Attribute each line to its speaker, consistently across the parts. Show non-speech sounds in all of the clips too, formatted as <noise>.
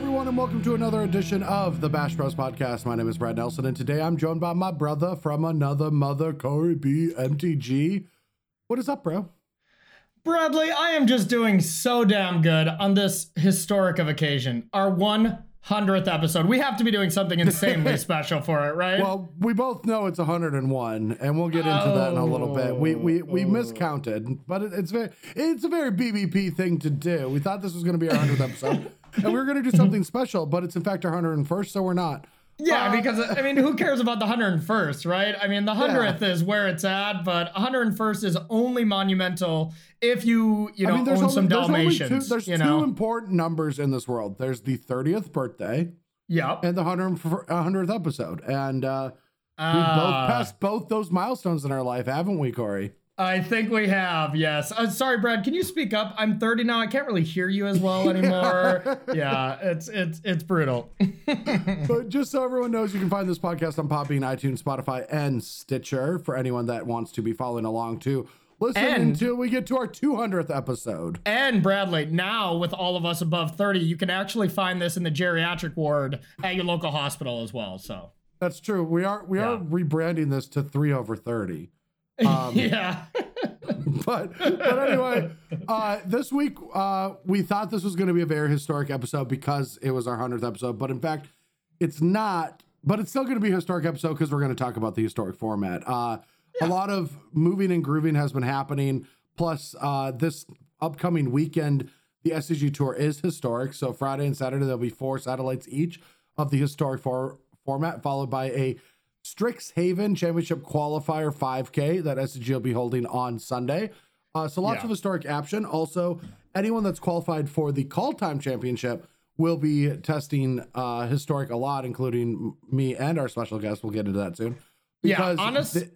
Speaker 1: Everyone, and welcome to another edition of the Bash Bros Podcast. My name is Brad Nelson, and today I'm joined by my brother from another mother, Corey B. MTG. What is up, bro?
Speaker 2: Bradley, I am just doing so damn good on this historic of occasion. Our 100th episode. We have to be doing something insanely <laughs> special for it, right?
Speaker 1: Well, we both know it's 101, and we'll get into that in a little bit. We we, we oh. miscounted, but it, it's very it's a very BBP thing to do. We thought this was going to be our 100th episode, <laughs> and we were going to do something special, but it's in fact our 101st, so we're not.
Speaker 2: yeah,
Speaker 1: uh,
Speaker 2: because I mean, who cares about the 101st, right? I mean, the 100th is where it's at, but 101st is only monumental if you, you know,
Speaker 1: I mean, there's
Speaker 2: own
Speaker 1: only,
Speaker 2: some
Speaker 1: there's only
Speaker 2: Dalmatians.
Speaker 1: two, there's two
Speaker 2: know?
Speaker 1: important numbers in this world. There's the 30th birthday
Speaker 2: Yep.
Speaker 1: and the 100th, 100th episode, and uh, we both
Speaker 2: Uh,
Speaker 1: passed both those milestones in our life, haven't we, Corey?
Speaker 2: I think we have, yes. Uh, sorry, Brad. Can you speak up? I'm 30 now. I can't really hear you as well <laughs> anymore. yeah, it's it's it's brutal. <laughs>
Speaker 1: But just so everyone knows, you can find this podcast on Podbean, iTunes, Spotify, and Stitcher for anyone that wants to be following along to listen
Speaker 2: And-
Speaker 1: until we get to our 200th episode.
Speaker 2: And Bradley, now with all of us above 30, you can actually find this in the geriatric ward at your local hospital as well. So,
Speaker 1: That's true. We are we are rebranding this to three over 30. <laughs>
Speaker 2: yeah.
Speaker 1: but but anyway, uh, this week uh, we thought this was going to be a very historic episode because it was our hundredth episode, but in fact, it's not. But it's still going to be a historic episode because we're going to talk about the historic format. Uh, A lot of moving and grooving has been happening. Plus, uh, this upcoming weekend, the SCG tour is historic. So Friday and Saturday there'll be four satellites each of the historic for- format, followed by a Strixhaven Championship Qualifier 5K that SCG will be holding on Sunday. Uh, so lots
Speaker 2: Yeah.
Speaker 1: of historic action. Also, anyone that's qualified for the Kaldheim Championship will be testing uh, historic a lot, including me and our special guest. We'll get into that soon.
Speaker 2: Yeah, honest-
Speaker 1: th-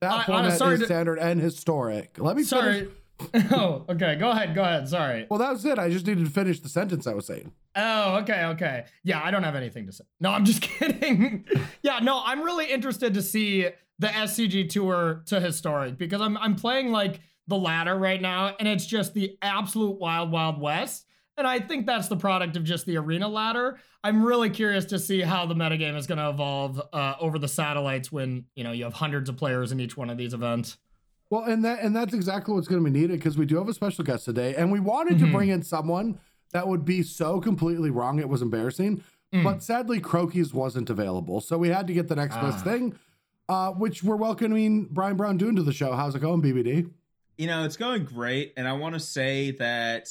Speaker 1: that
Speaker 2: hon-
Speaker 1: format
Speaker 2: honest, sorry
Speaker 1: is
Speaker 2: to-
Speaker 1: standard and historic. Let me
Speaker 2: Sorry.
Speaker 1: finish. <laughs>
Speaker 2: oh, okay. Go ahead. Go ahead. Sorry.
Speaker 1: Well, that was it. I just needed to finish the sentence I was saying.
Speaker 2: Oh, okay, okay. Yeah, I don't have anything to say. No, I'm just <laughs> kidding. yeah, no, I'm really interested to see the SCG tour to historic because I'm I'm playing like the ladder right now, and it's just the absolute wild, wild west. And I think that's the product of just the arena ladder. I'm really curious to see how the metagame is going to evolve uh, over the satellites when you know you have hundreds of players in each one of these events.
Speaker 1: Well, and that and that's exactly what's going to be needed because we do have a special guest today, and we wanted
Speaker 2: Mm-hmm.
Speaker 1: to bring in someone that would be so completely wrong it was embarrassing.
Speaker 2: Mm.
Speaker 1: But sadly, Crokies wasn't available, so we had to get the next best
Speaker 2: Ah.
Speaker 1: thing, uh, which we're welcoming Brian Braun-Duin to the show. How's it going, BBD?
Speaker 3: You know, it's going great. And I want to say that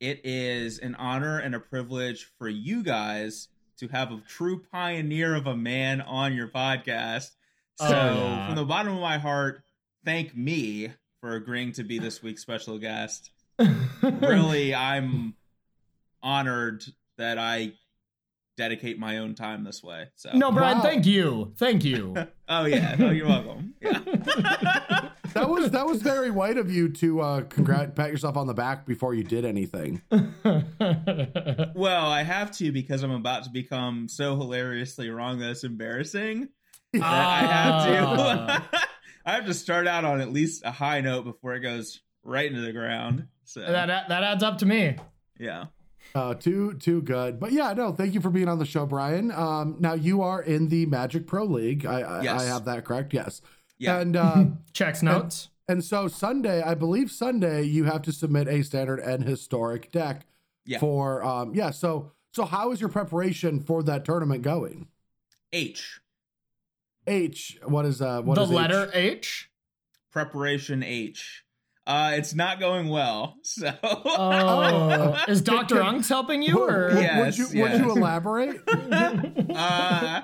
Speaker 3: it is an honor and a privilege for you guys to have a true pioneer of a man on your podcast. So,
Speaker 2: Oh, yeah.
Speaker 3: from the bottom of my heart, thank me for agreeing to be this week's special guest. <laughs> really, I'm honored that I dedicate my own time this way. So,
Speaker 2: no, Brian,
Speaker 1: Wow.
Speaker 2: thank you, thank you. <laughs>
Speaker 3: oh, yeah. No, you're welcome. Yeah. <laughs>
Speaker 1: That was that was very white of you to uh, congrat pat yourself on the back before you did anything.
Speaker 3: Well, I have to because I'm about to become so hilariously wrong that it's embarrassing. That I have to. I have to start out on at least a high note before it goes right into the ground. So
Speaker 2: that that adds up to me.
Speaker 3: yeah,
Speaker 1: Uh, too too good, but yeah, no. Thank you for being on the show, Brian. Um, now you are in the Magic Pro League. I I,
Speaker 3: Yes.
Speaker 1: I have that correct. Yes.
Speaker 3: yeah.
Speaker 1: And uh, <laughs>
Speaker 2: Checks notes.
Speaker 1: and so Sunday, I believe Sunday, you have to submit a standard and historic deck
Speaker 3: Yeah.
Speaker 1: for um yeah. So so how is your preparation for that tournament going?
Speaker 3: H
Speaker 1: H, what is uh what
Speaker 2: the
Speaker 1: is
Speaker 2: letter H.
Speaker 3: preparation H. Uh, it's not going well. <laughs> So
Speaker 2: Oh, is <laughs> Doctor
Speaker 1: Can-
Speaker 2: Unks helping you, or
Speaker 3: Yeah.
Speaker 1: would you
Speaker 3: Yes,
Speaker 1: would you elaborate? <laughs>
Speaker 3: uh,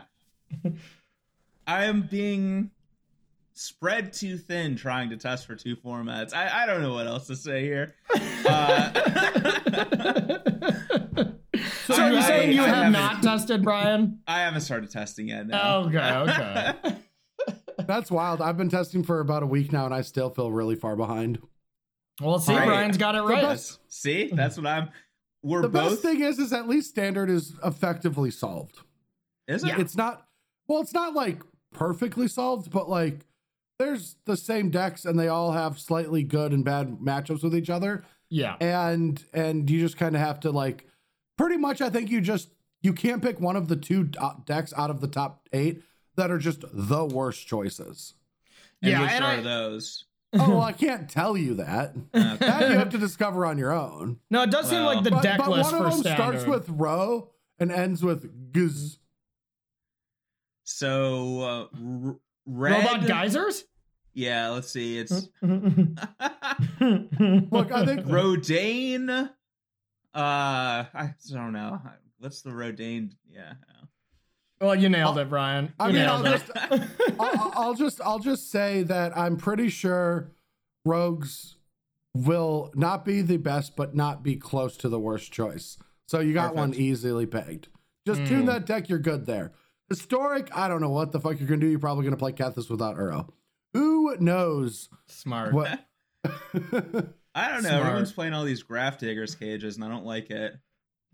Speaker 3: I am being spread too thin trying to test for two formats. I, I don't know what else to say here. Uh,
Speaker 2: so
Speaker 3: I-
Speaker 2: you're saying you
Speaker 3: I
Speaker 2: have
Speaker 3: haven't-
Speaker 2: tested, Brian?
Speaker 3: I haven't started testing yet. No.
Speaker 2: Oh, okay, okay. <laughs>
Speaker 1: That's wild. I've been testing for about a week now, and I still feel really far behind.
Speaker 2: Well, see,
Speaker 3: Right.
Speaker 2: Brian's got it right.
Speaker 1: best-
Speaker 3: See, that's what I'm. We're
Speaker 1: The
Speaker 3: both.
Speaker 1: best thing is, is at least standard is effectively solved.
Speaker 3: is it?
Speaker 1: It's not well, it's not like perfectly solved, but like there's the same decks and they all have slightly good and bad matchups with each other.
Speaker 2: Yeah.
Speaker 1: And and you just kind of have to like pretty much, I think you just you can't pick one of the two uh, decks out of the top eight that are just the worst choices.
Speaker 3: And
Speaker 2: Yeah,
Speaker 3: which
Speaker 2: and
Speaker 3: are
Speaker 2: I-
Speaker 3: those?
Speaker 1: Oh, well, I <laughs> can't tell you that. <laughs> That you have to discover on your own.
Speaker 2: No, it does seem like the
Speaker 1: But,
Speaker 2: deck
Speaker 1: but
Speaker 2: list
Speaker 1: one
Speaker 2: for
Speaker 1: of them
Speaker 2: standard.
Speaker 1: starts with row and ends with guz.
Speaker 3: So uh, r- red.
Speaker 2: Robot geysers?
Speaker 3: Yeah, let's see. It's <laughs>
Speaker 1: Look, I think
Speaker 3: Rodane. Uh, I don't know. What's the Rodane? Yeah.
Speaker 2: well, you nailed it, Brian.
Speaker 1: I mean, I'll
Speaker 2: it.
Speaker 1: I'll, I'll just I'll just say that I'm pretty sure rogues will not be the best, but not be close to the worst choice. So you got one easily pegged. Just tune that deck, you're good there. Historic, I don't know what the fuck you're gonna do. You're probably gonna play Kethis without Uro. Who knows
Speaker 2: Smart.
Speaker 1: what? <laughs>
Speaker 3: I don't know.
Speaker 2: Smart.
Speaker 3: Everyone's playing all these Grafdigger's Cages, and I don't like it.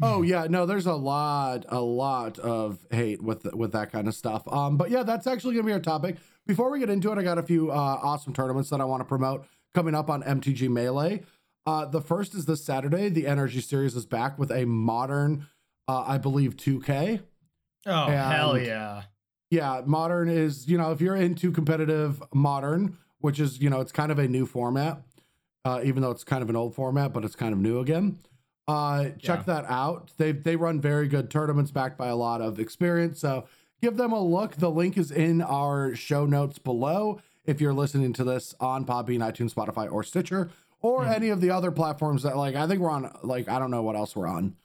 Speaker 1: Oh yeah, no, there's a lot, a lot of hate with with that kind of stuff. Um, but yeah, that's actually gonna be our topic. Before we get into it, I got a few uh, awesome tournaments that I want to promote coming up on MTG Melee. Uh, the first is this Saturday. The Energy Series is back with a modern, uh, I believe, 2K.
Speaker 2: oh,
Speaker 1: and-
Speaker 2: hell yeah.
Speaker 1: Yeah, modern is you know if you're into competitive modern, which is you know it's kind of a new format, uh, even though it's kind of an old format, but it's kind of new again. Uh, check
Speaker 2: Yeah.
Speaker 1: that out. They they run very good tournaments backed by a lot of experience. So give them a look. The link is in our show notes below. If you're listening to this on Podbean, iTunes, Spotify, or Stitcher, or any of the other platforms that like I think we're on. Like I don't know what else we're on.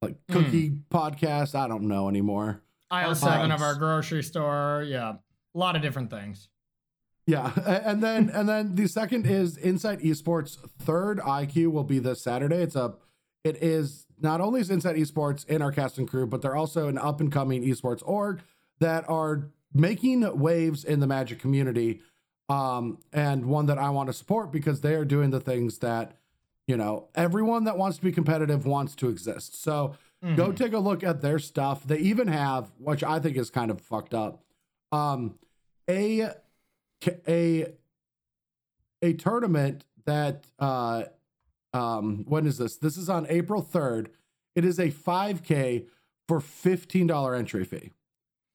Speaker 1: Like Cookie Podcast. I don't know anymore.
Speaker 2: Aisle seven of our grocery store. Yeah. A lot of different things.
Speaker 1: Yeah, <laughs> and then and then the second is Insight Esports third IQ will be this Saturday. It's a it is not only is Insight Esports in our cast and crew, but they're also an up and coming esports org that are making waves in the Magic community. Um, and one that I want to support because they are doing the things that you know everyone that wants to be competitive wants to exist. So go take a look at their stuff. They even have, which I think is kind of fucked up, um, a a a tournament that uh um when is this this is on april 3rd it is a 5k for $15 entry fee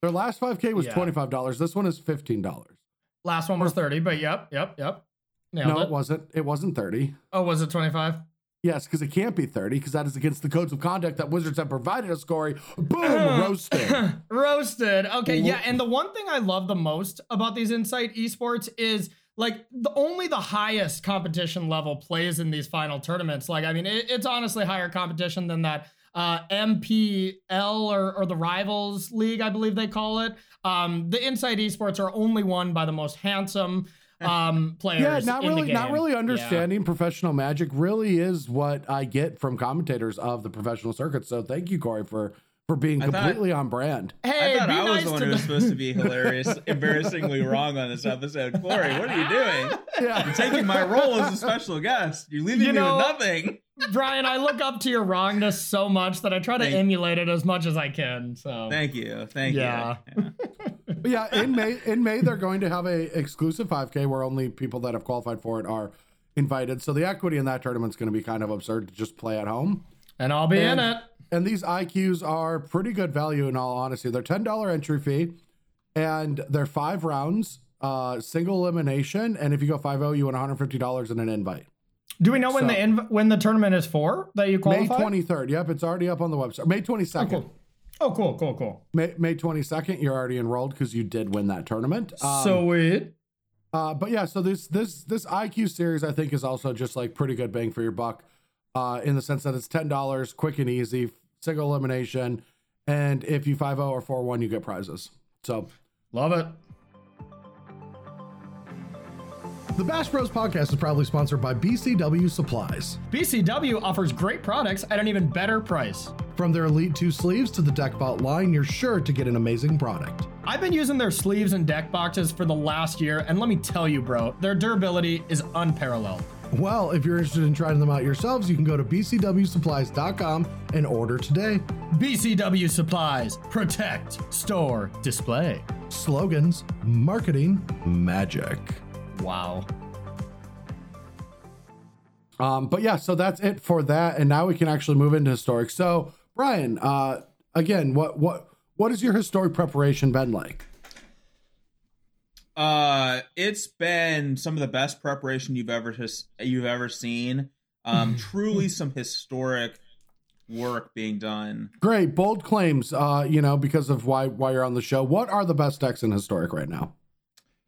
Speaker 1: their last 5k was
Speaker 2: Yeah.
Speaker 1: $25 this one is $15
Speaker 2: Last one was 30, but yep, yep, yep. Nailed
Speaker 1: no
Speaker 2: it.
Speaker 1: it wasn't it wasn't 30
Speaker 2: Oh, was it 25?
Speaker 1: Yes because it can't be 30 because that is against the codes of conduct that wizards have provided us corey boom <clears throat> roasted
Speaker 2: Roasted. Okay, yeah. And the one thing I love the most about these Insight esports is like the only the highest competition level plays in these final tournaments. Like, I mean, it, it's honestly higher competition than that uh, MPL or, or the Rivals League, I believe they call it. Um, the Insight esports are only won by the most handsome um, <laughs> players.
Speaker 1: yeah not
Speaker 2: in the
Speaker 1: really not
Speaker 2: game.
Speaker 1: really
Speaker 2: Yeah.
Speaker 1: understanding professional magic really is what i get from commentators of the professional circuit so thank you corey for for being
Speaker 3: I thought-
Speaker 1: completely on brand
Speaker 2: Hey,
Speaker 3: I thought
Speaker 2: be
Speaker 3: I was
Speaker 2: nice
Speaker 3: the one who was supposed to be <laughs> hilarious, embarrassingly wrong on this episode. Corey, what are you doing?
Speaker 1: yeah
Speaker 3: You're taking my role as a special guest. You're leaving
Speaker 2: You
Speaker 3: me
Speaker 2: know-
Speaker 3: with nothing.
Speaker 2: Brian, I look up to your wrongness so much that I try to
Speaker 3: Thank-
Speaker 2: emulate it as much as I can. So
Speaker 3: Thank you. Thank
Speaker 2: Yeah.
Speaker 3: you. Yeah.
Speaker 1: Yeah, in May, in May they're going to have a exclusive 5K where only people that have qualified for it are invited. So the equity in that tournament's going to be kind of absurd to just play at home.
Speaker 2: and I'll be
Speaker 1: And-
Speaker 2: in it.
Speaker 1: And these IQs are pretty good value in all honesty. They're ten dollar entry fee, and they're five rounds, uh, single elimination. And if you go 5-0, you win one hundred fifty dollars and an invite.
Speaker 2: Do we know when the inv- when the tournament is for that you qualify?
Speaker 1: May twenty third. Yep, it's already up on the website. May twenty
Speaker 2: Oh,
Speaker 1: second.
Speaker 2: cool. Oh, cool, cool, cool.
Speaker 1: May May twenty second. You're already enrolled because you did win that tournament. Um,
Speaker 2: Sweet.
Speaker 1: Uh, but yeah, so this this this IQ series I think is also just like pretty good bang for your buck, uh, in the sense that it's ten dollars, quick and easy, single elimination, and if you 5-0 or 4-1, you get prizes. So
Speaker 2: Love it.
Speaker 1: The Bash Bros podcast is proudly sponsored by BCW Supplies.
Speaker 2: BCW offers great products at an even better price.
Speaker 1: From their Elite 2 sleeves to the Deckbot line, you're sure to get an amazing product.
Speaker 2: I've been using their sleeves and deck boxes for the last year, and let me tell you, bro, their durability is unparalleled.
Speaker 1: Well, if you're interested in trying them out yourselves, you can go to bcwsupplies.com and order today.
Speaker 2: BCW Supplies. Protect, store, display.
Speaker 1: Slogans, marketing, magic.
Speaker 2: Wow.
Speaker 1: Um, but yeah, so that's it for that. And now we can actually move into historic. So Brian, uh, again, what what what has your historic preparation been like?
Speaker 3: Uh, it's been some of the best preparation you've ever you've ever seen. Um, <laughs> truly some historic work being done.
Speaker 1: Great, bold claims. Uh, you know, because of why why you're on the show. What are the best decks in historic right now?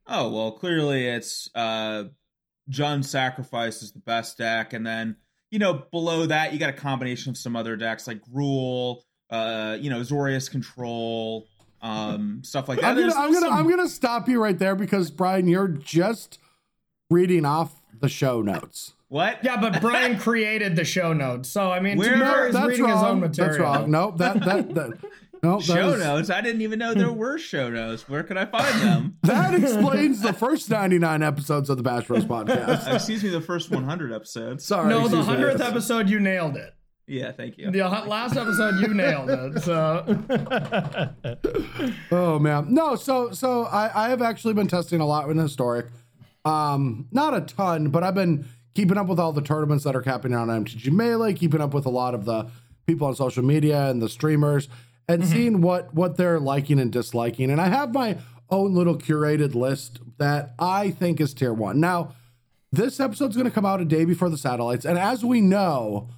Speaker 3: Oh well, clearly it's uh, Jund Sacrifice is the best deck, and then you know below that you got a combination of some other decks like Gruul, uh, you know Azorius Control, um, <laughs> stuff like that.
Speaker 1: I'm gonna, I'm gonna,
Speaker 3: some-
Speaker 1: I'm gonna stop you right there because Brian, you're just reading off the show notes.
Speaker 3: what?
Speaker 2: Yeah, but <laughs> Brian created the show notes, so I mean,
Speaker 3: Where- No,
Speaker 2: fair,
Speaker 1: that's
Speaker 2: reading
Speaker 1: wrong.
Speaker 2: his own material.
Speaker 1: That's wrong. Nope. That that that. <laughs> No,
Speaker 3: show
Speaker 1: that, is-
Speaker 3: notes. I didn't even know there were show notes. Where could I find them? <laughs>
Speaker 1: that explains the first 99 episodes of the Bash Bros podcast.
Speaker 3: Uh, <laughs> excuse me, the first 100 episodes.
Speaker 1: Sorry.
Speaker 2: No, the
Speaker 1: excuse me.
Speaker 2: hundredth episode, you nailed it.
Speaker 3: Yeah, thank you.
Speaker 2: The last episode, you nailed it. So, <laughs>
Speaker 1: Oh man, no. So so I I have actually been testing a lot in historic. Um, not a ton, but I've been keeping up with all the tournaments that are happening on MTG Melee, keeping up with a lot of the people on social media and the streamers, and seeing what what they're liking and disliking. And I have my own little curated list that I think is tier one. Now, this episode's going to come out a day before the satellites, and as we know,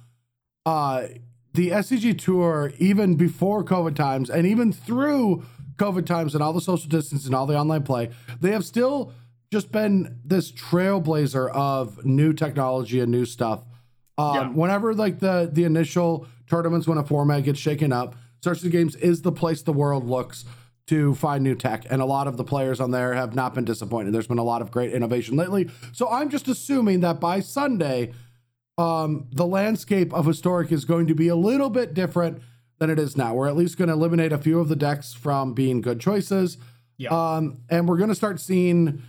Speaker 1: uh, the SCG tour, even before COVID times and even through COVID times and all the social distance and all the online play, they have still just been this trailblazer of new technology and new stuff. Um,
Speaker 2: Yeah.
Speaker 1: Whenever like the the initial tournaments, when a format gets shaken up, Star City Games is the place the world looks to find new tech, and a lot of the players on there have not been disappointed. There's been a lot of great innovation lately, so I'm just assuming that by Sunday um, the landscape of historic is going to be a little bit different than it is now. We're at least going to eliminate a few of the decks from being good choices.
Speaker 2: Yeah.
Speaker 1: Um, and we're going to start seeing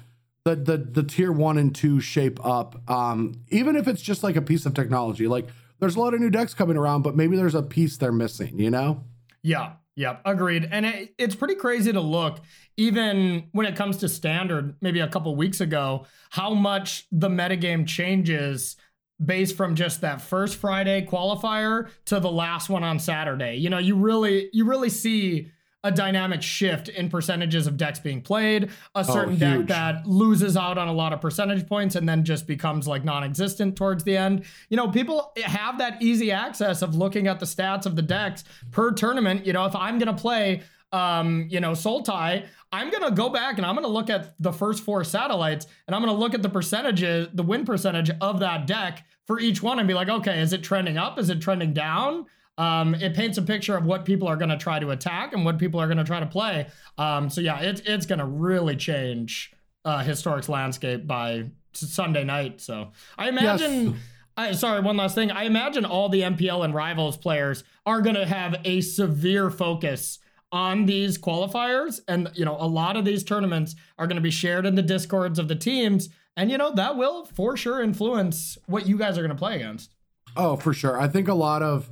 Speaker 1: the, the the tier one and two shape up. Um, even if it's just like a piece of technology, like there's a lot of new decks coming around, but maybe there's a piece they're missing. You know?
Speaker 2: Yeah, yeah, agreed. And it, it's pretty crazy to look, even when it comes to standard, maybe a couple weeks ago, how much the metagame changes based from just that first Friday qualifier to the last one on Saturday. You know, you really you really see a dynamic shift in percentages of decks being played, a certain deck that loses out on a lot of percentage points and then just becomes like non-existent towards the end. You know, people have that easy access of looking at the stats of the decks per tournament. You know, if I'm gonna play um, you know, Sultai, I'm gonna go back and I'm gonna look at the first four satellites and I'm gonna look at the percentages, the win percentage of that deck for each one and be like, okay, is it trending up? Is it trending down? Um, it paints a picture of what people are gonna try to attack and what people are gonna try to play. Um, so yeah, it's it's gonna really change uh historic's landscape by Sunday night. So I imagine I, sorry, one last thing. I imagine all the MPL and rivals players are going to have a severe focus on these qualifiers. And, you know, a lot of these tournaments are going to be shared in the discords of the teams. And, you know, that will for sure influence what you guys are going to play against.
Speaker 1: Oh, for sure. I think a lot of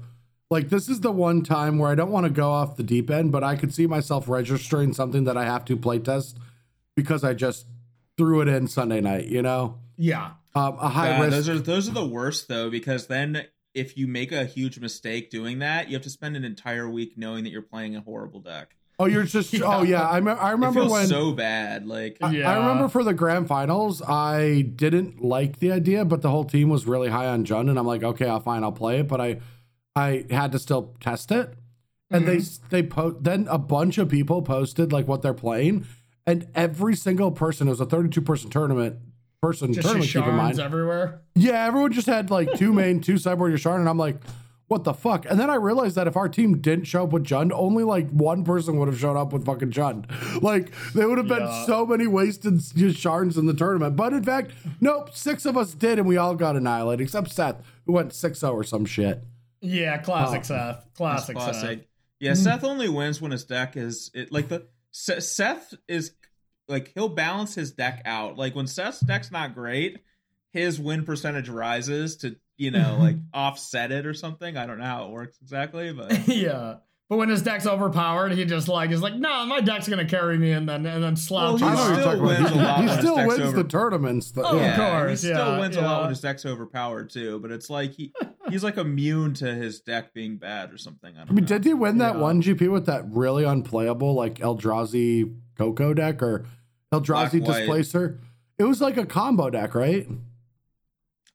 Speaker 1: like this is the one time where I don't want to go off the deep end, but I could see myself registering something that I have to play test because I just threw it in Sunday night, you know?
Speaker 2: Yeah.
Speaker 1: Um, a high
Speaker 3: Yeah,
Speaker 1: risk.
Speaker 3: those are those are the worst though, because then if you make a huge mistake doing that, you have to spend an entire week knowing that you're playing a horrible deck.
Speaker 1: oh, you're just, <laughs> oh, yeah. I, me- I
Speaker 3: It
Speaker 1: remember
Speaker 3: feels
Speaker 1: when.
Speaker 3: so bad. Like
Speaker 1: I-
Speaker 2: Yeah.
Speaker 1: I remember for the grand finals, I didn't like the idea, but the whole team was really high on Jund, and I'm like, okay, I'll fine, I'll play it, but I, I had to still test it, and they mm-hmm. they po- then a bunch of people posted like what they're playing, and every single person it was a 32 person tournament person
Speaker 2: Just
Speaker 1: tournament. Keep in mind,
Speaker 2: everywhere.
Speaker 1: yeah, everyone just had like two main, two sideboard Yasharn, and I'm like, what the fuck? And then I realized that if our team didn't show up with Jund, only like one person would have shown up with fucking Jund. <laughs> Like there would have been
Speaker 2: Yeah.
Speaker 1: so many wasted Yasharns in the tournament. But in fact, nope, six of us did, and we all got annihilated, except Seth, who went 6-0 or some shit.
Speaker 2: Yeah. Classic
Speaker 1: Oh.
Speaker 2: Seth.
Speaker 3: That's
Speaker 2: Classic, Seth.
Speaker 3: classic. Yeah, hmm. Seth only wins when his deck is it, like the Seth is like he'll balance his deck out. Like when Seth's deck's not great, his win percentage rises to you know like <laughs> offset it or something. I don't know how it works exactly, but <laughs>
Speaker 2: yeah. But when his deck's overpowered, he just like is like, no, my deck's gonna carry me, and then and then slouches.
Speaker 3: Well,
Speaker 1: I know what
Speaker 3: still
Speaker 1: you're talking
Speaker 3: wins
Speaker 1: about.
Speaker 3: a lot
Speaker 1: He, he
Speaker 3: when his
Speaker 1: still wins
Speaker 3: over-
Speaker 1: the tournaments. though.
Speaker 2: Oh,
Speaker 1: yeah.
Speaker 2: of course,
Speaker 3: he still
Speaker 2: yeah,
Speaker 3: wins a lot when his deck's overpowered too. But it's like he he's like immune to his deck being bad or something. I, don't
Speaker 1: I mean,
Speaker 3: know.
Speaker 1: did he win that
Speaker 2: Yeah.
Speaker 1: one GP with that really unplayable like Eldrazi Coco deck or Eldrazi
Speaker 3: Black, white.
Speaker 1: Displacer? It was like a combo deck, right?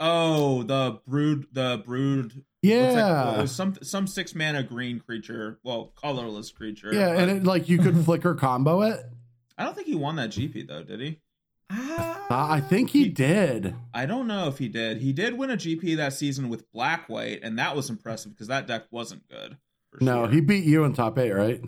Speaker 3: Oh, the brood, the brood. What's that called? It
Speaker 1: Yeah.
Speaker 3: was some some six mana green creature, well, colorless creature.
Speaker 1: Yeah,
Speaker 3: but
Speaker 1: and it, like you could <laughs> flicker combo it.
Speaker 3: I don't think he won that GP though, did he?
Speaker 1: Uh, I think he
Speaker 3: He-
Speaker 1: did.
Speaker 3: I don't know if he did. He did win a GP that season with black white, and that was impressive because that deck wasn't good. for
Speaker 1: No,
Speaker 3: sure.
Speaker 1: he beat you in top eight, right?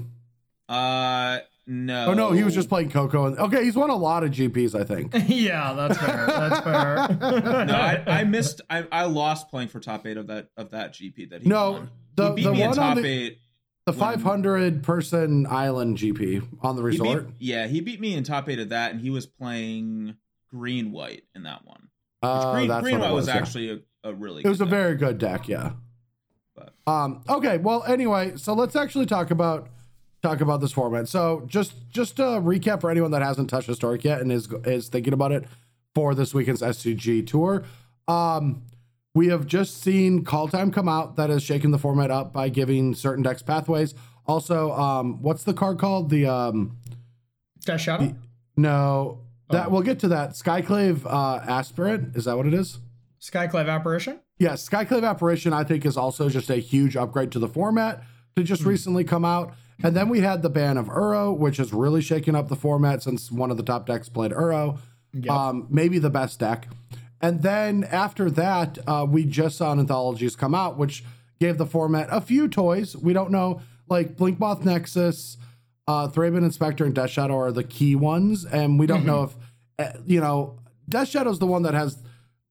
Speaker 3: Uh, no.
Speaker 1: Oh no, he was just playing Coco. And, okay, he's won a lot of GPs, I think. <laughs>
Speaker 2: yeah, that's fair. That's fair. <laughs>
Speaker 3: No, I, I <laughs> missed. I, I lost playing for top eight of that of that GP that he
Speaker 1: No,
Speaker 3: won.
Speaker 1: the-
Speaker 3: he beat
Speaker 1: the
Speaker 3: me in
Speaker 1: one on
Speaker 3: top
Speaker 1: the-
Speaker 3: eight.
Speaker 1: The
Speaker 3: When-
Speaker 1: 500 person island GP on the
Speaker 3: He beat-
Speaker 1: resort.
Speaker 3: yeah, he beat me in top eight of that, and he was playing green white in that one. Which
Speaker 1: Uh,
Speaker 3: green
Speaker 1: that's
Speaker 3: green white
Speaker 1: it
Speaker 3: was,
Speaker 1: was, yeah.
Speaker 3: actually a, a really.
Speaker 1: It was a
Speaker 3: deck.
Speaker 1: very good deck, yeah.
Speaker 3: But-
Speaker 1: Um, okay, well, anyway, so let's actually talk about talk about this format. So just just a recap for anyone that hasn't touched Historic yet and is is thinking about it for this weekend's SCG tour. Um, we have just seen Kaldheim come out that has shaken the format up by giving certain decks pathways. Also, um, what's the card called? The um,
Speaker 2: Death Shadow?
Speaker 1: no, that
Speaker 2: Oh.
Speaker 1: we'll get to that. Skyclave uh, Aspirant is that what it is?
Speaker 2: Skyclave Apparition?
Speaker 1: Yes, Skyclave Apparition, I think, is also just a huge upgrade to the format to just recently come out. And then we had the ban of Uro, which has really shaken up the format since one of the top decks played Uro.
Speaker 2: Yep.
Speaker 1: Um, maybe the best deck. And then after that, uh, we just saw anthologies come out, which gave the format a few toys. We don't know, like Blinkmoth Nexus, uh, Thraben Inspector, and Death Shadow are the key ones. And we don't know if, uh, you know, Death Shadow's the one that has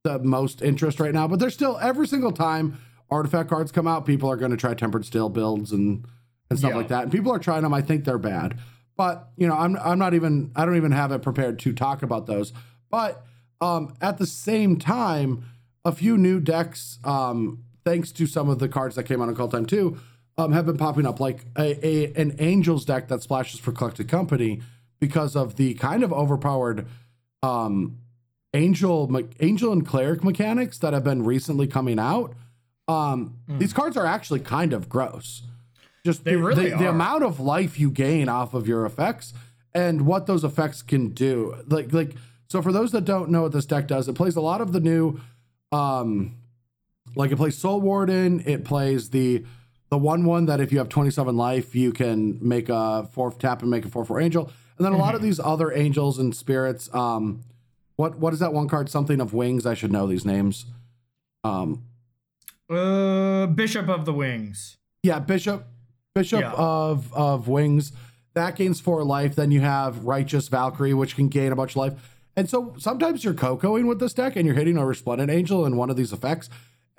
Speaker 1: the most interest right now, but there's still every single time artifact cards come out, people are going to try tempered steel builds and and stuff
Speaker 2: Yeah.
Speaker 1: like that. And people are trying them. I think they're bad, but you know, I'm I'm not even I don't even have it prepared to talk about those. But um, at the same time, a few new decks, um, thanks to some of the cards that came out in Kaldheim too, um, have been popping up, like a, a an Angels deck that splashes for Collected Company because of the kind of overpowered um, angel me- angel and cleric mechanics that have been recently coming out um these cards are actually kind of gross just
Speaker 2: They
Speaker 1: the,
Speaker 2: really
Speaker 1: the, the amount of life you gain off of your effects and what those effects can do. Like like so for those that don't know what this deck does it plays a lot of the new um like it plays soul warden it plays the the one one that if you have 27 life you can make a fourth tap and make a 4 4 angel. And then a lot of these other angels and spirits um what what is that one card? Something of wings? I should know these names. Um
Speaker 2: Uh, Bishop of the Wings.
Speaker 1: yeah bishop bishop
Speaker 2: Yeah.
Speaker 1: of of wings that gains four life then you have righteous valkyrie which can gain a bunch of life. And so sometimes you're cocoing with this deck and you're hitting a resplendent angel in one of these effects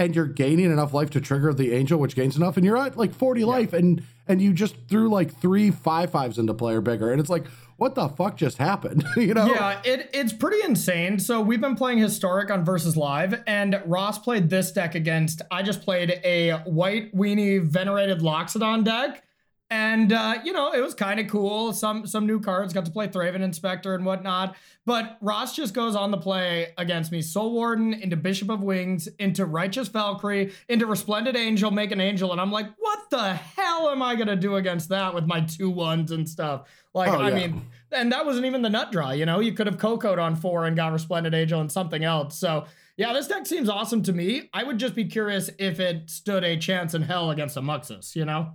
Speaker 1: and you're gaining enough life to trigger the angel which gains enough and you're at like 40 life and and you just threw like three five fives into player bigger. And it's like what the fuck just happened <laughs> you know
Speaker 2: Yeah, it, it's pretty insane. So we've been playing Historic on Versus Live, and Ross played this deck against. I just played a white weenie venerated Loxodon deck. And uh, you know, it was kind of cool. Some some new cards, got to play Thraben Inspector and whatnot. But Ross just goes on the play against me. Soul Warden into Bishop of Wings, into Righteous Valkyrie, into Resplendent Angel, make an angel, and I'm like, what the hell am I gonna do against that with my two ones and stuff? Like,
Speaker 1: Oh,
Speaker 2: I
Speaker 1: yeah.
Speaker 2: mean, and that wasn't even the nut draw, you know? You could have Cocoed on four and got Resplendent Angel and something else. So, yeah, this deck seems awesome to me. I would just be curious if it stood a chance in hell against a Muxus, you know?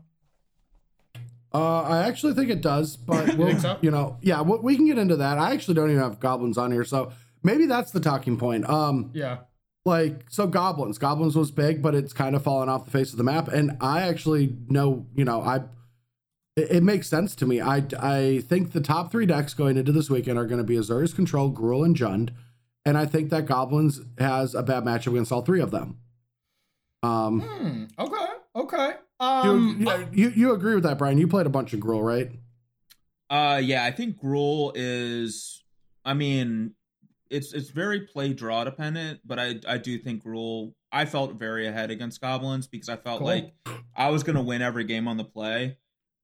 Speaker 1: Uh, I actually think it does, but <laughs> we'll,
Speaker 2: so?
Speaker 1: you know, yeah, we, we can get into that. I actually don't even have goblins on here, so maybe that's the talking point. Um,
Speaker 2: Yeah.
Speaker 1: like so goblins, goblins was big, but it's kind of fallen off the face of the map. And I actually know, you know, I it, it makes sense to me. I I think the top three decks going into this weekend are going to be Azorius Control, Gruul, and Jund, and I think that goblins has a bad matchup against all three of them. Um,
Speaker 2: Hmm. Okay. Okay.
Speaker 1: You,
Speaker 2: Um.
Speaker 1: you, you you agree with that, Brian? You played a bunch of Gruul, right?
Speaker 3: Uh, yeah, I think Gruul is. I mean, it's it's very play draw dependent, but I I do think Gruul. I felt very ahead against goblins because I felt
Speaker 2: Cool.
Speaker 3: like I was gonna win every game on the play,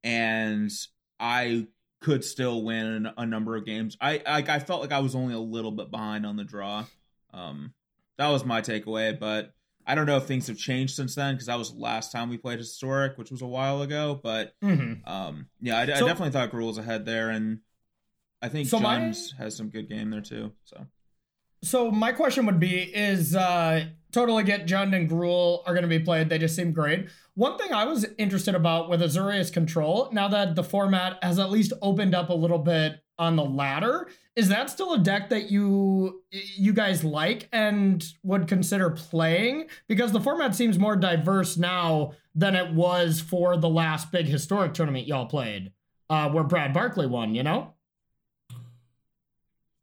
Speaker 3: and I could still win a number of games. I like I felt like I was only a little bit behind on the draw. Um, that was my takeaway, but I don't know if things have changed since then because that was the last time we played historic, which was a while ago. But
Speaker 2: Mhm.
Speaker 3: um, yeah, I, I definitely thought Gruul was ahead there, and I think
Speaker 2: So my-
Speaker 3: has some good game there too. So
Speaker 2: So my question would be: Is uh, Totally Get Jund and Gruul are going to be played? They just seem great. One thing I was interested about with Azorius Control, now that the format has at least opened up a little bit on the ladder, is that still a deck that you you guys like and would consider playing? Because the format seems more diverse now than it was for the last big historic tournament y'all played, uh, where Brad Barclay won. You know.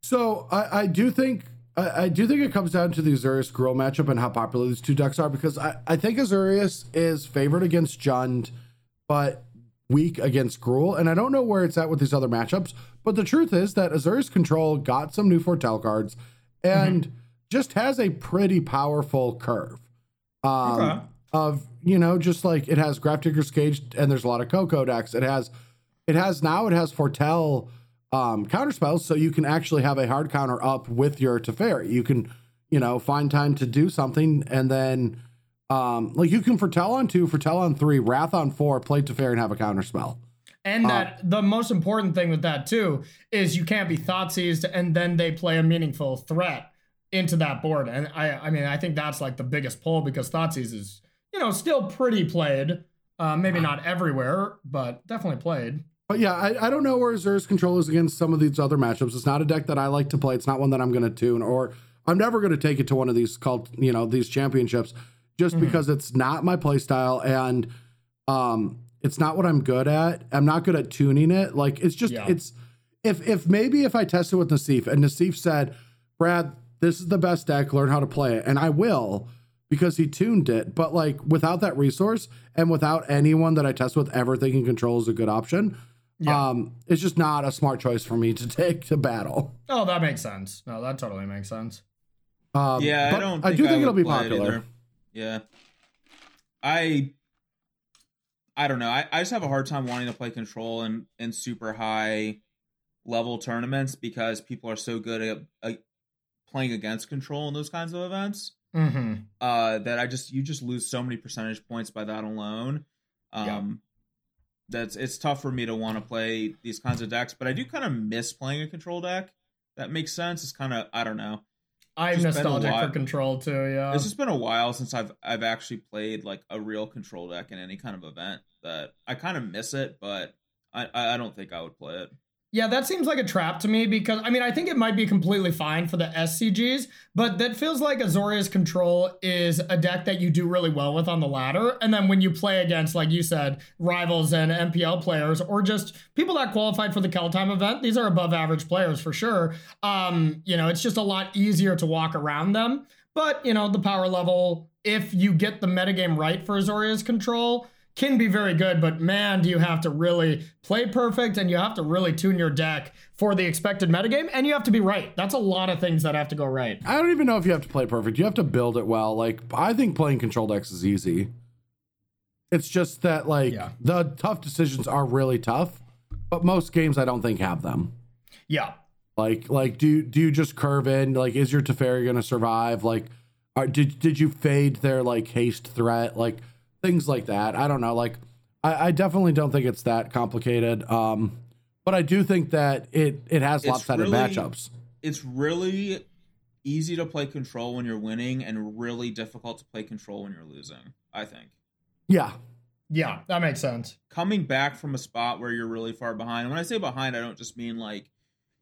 Speaker 1: So I, I do think I, do think it comes down to the Azorius Gruul matchup and how popular these two decks are because I, I think Azorius is favored against Jund, but weak against Gruul. And I don't know where it's at with these other matchups, but the truth is that Azorius Control got some new Foretell cards and just has a pretty powerful curve. Um,
Speaker 2: Okay.
Speaker 1: of you know, just like it has Grafdigger's Cage and there's a lot of Coco decks. It has it has now it has Foretell um, counter spells, so you can actually have a hard counter up with your Teferi. You can, you know, find time to do something, and then, um, like you can foretell on two, foretell on three, wrath on four, play Teferi and have a counter spell.
Speaker 2: And
Speaker 1: Uh,
Speaker 2: that the most important thing with that too is you can't be thought seized and then they play a meaningful threat into that board. And I I mean I think that's like the biggest pull because Thoughtseize is, you know, still pretty played. Uh, maybe not everywhere, but definitely played.
Speaker 1: But yeah, I, I don't know where Azorius control is against some of these other matchups. It's not a deck that I like to play. It's not one that I'm going to tune, or I'm never going to take it to one of these called, you know, these championships, just because it's not my play style and um, it's not what I'm good at. I'm not good at tuning it. Like it's just
Speaker 2: Yeah.
Speaker 1: it's if if maybe if I tested with Nassif and Nassif said, Brad, this is the best deck. Learn how to play it, and I will because he tuned it. But like without that resource and without anyone that I test with ever thinking control is a good option,
Speaker 2: Yeah.
Speaker 1: um, it's just not a smart choice for me to <laughs> take to battle.
Speaker 2: Oh, that makes sense. No, that totally makes sense.
Speaker 1: Um,
Speaker 3: yeah,
Speaker 1: but
Speaker 3: I don't.
Speaker 1: I
Speaker 3: Think
Speaker 1: do think
Speaker 3: would
Speaker 1: it'll be
Speaker 3: play it
Speaker 1: popular.
Speaker 3: either. Yeah, I. I don't know. I, I just have a hard time wanting to play control in in super high level tournaments because people are so good at, at playing against control in those kinds of events.
Speaker 2: Mm-hmm.
Speaker 3: uh, that I just you just lose so many percentage points by that alone. Um,
Speaker 2: Yeah.
Speaker 3: That's it's tough for me to want to play these kinds of decks, but I do kind of miss playing a control deck. That makes sense. It's kind of I don't know.
Speaker 2: I'm nostalgic for control too, yeah.
Speaker 3: it's just been a while since I've I've actually played like a real control deck in any kind of event. That I kind of miss it, but I I don't think I would play it.
Speaker 2: Yeah, that seems like a trap to me because I mean I think it might be completely fine for the SCGs, but that feels like Azorius Control is a deck that you do really well with on the ladder, and then when you play against, like you said, rivals and MPL players or just people that qualified for the Kaldheim event, these are above average players for sure. Um, you know, it's just a lot easier to walk around them. But you know, the power level, if you get the metagame right for Azorius Control, can be very good, but man, do you have to really play perfect and you have to really tune your deck for the expected metagame and you have to be right. That's a lot of things that have to go right.
Speaker 1: I don't even know if you have to play perfect. You have to build it well. Like I think playing control decks is easy. It's just that like
Speaker 2: Yeah.
Speaker 1: the tough decisions are really tough, but most games I don't think have them.
Speaker 2: Yeah.
Speaker 1: Like like do do you just curve in? Like is your Teferi gonna survive? Like are, did did you fade their like haste threat? Like things like that. I don't know. Like I, I definitely don't think it's that complicated. Um, but I do think that it it has
Speaker 3: It's
Speaker 1: lopsided
Speaker 3: really-
Speaker 1: matchups.
Speaker 3: It's really easy to play control when you're winning, and really difficult to play control when you're losing. I think.
Speaker 1: Yeah.
Speaker 2: Yeah, that makes sense.
Speaker 3: coming back from a spot where you're really far behind. When I say behind, I don't just mean like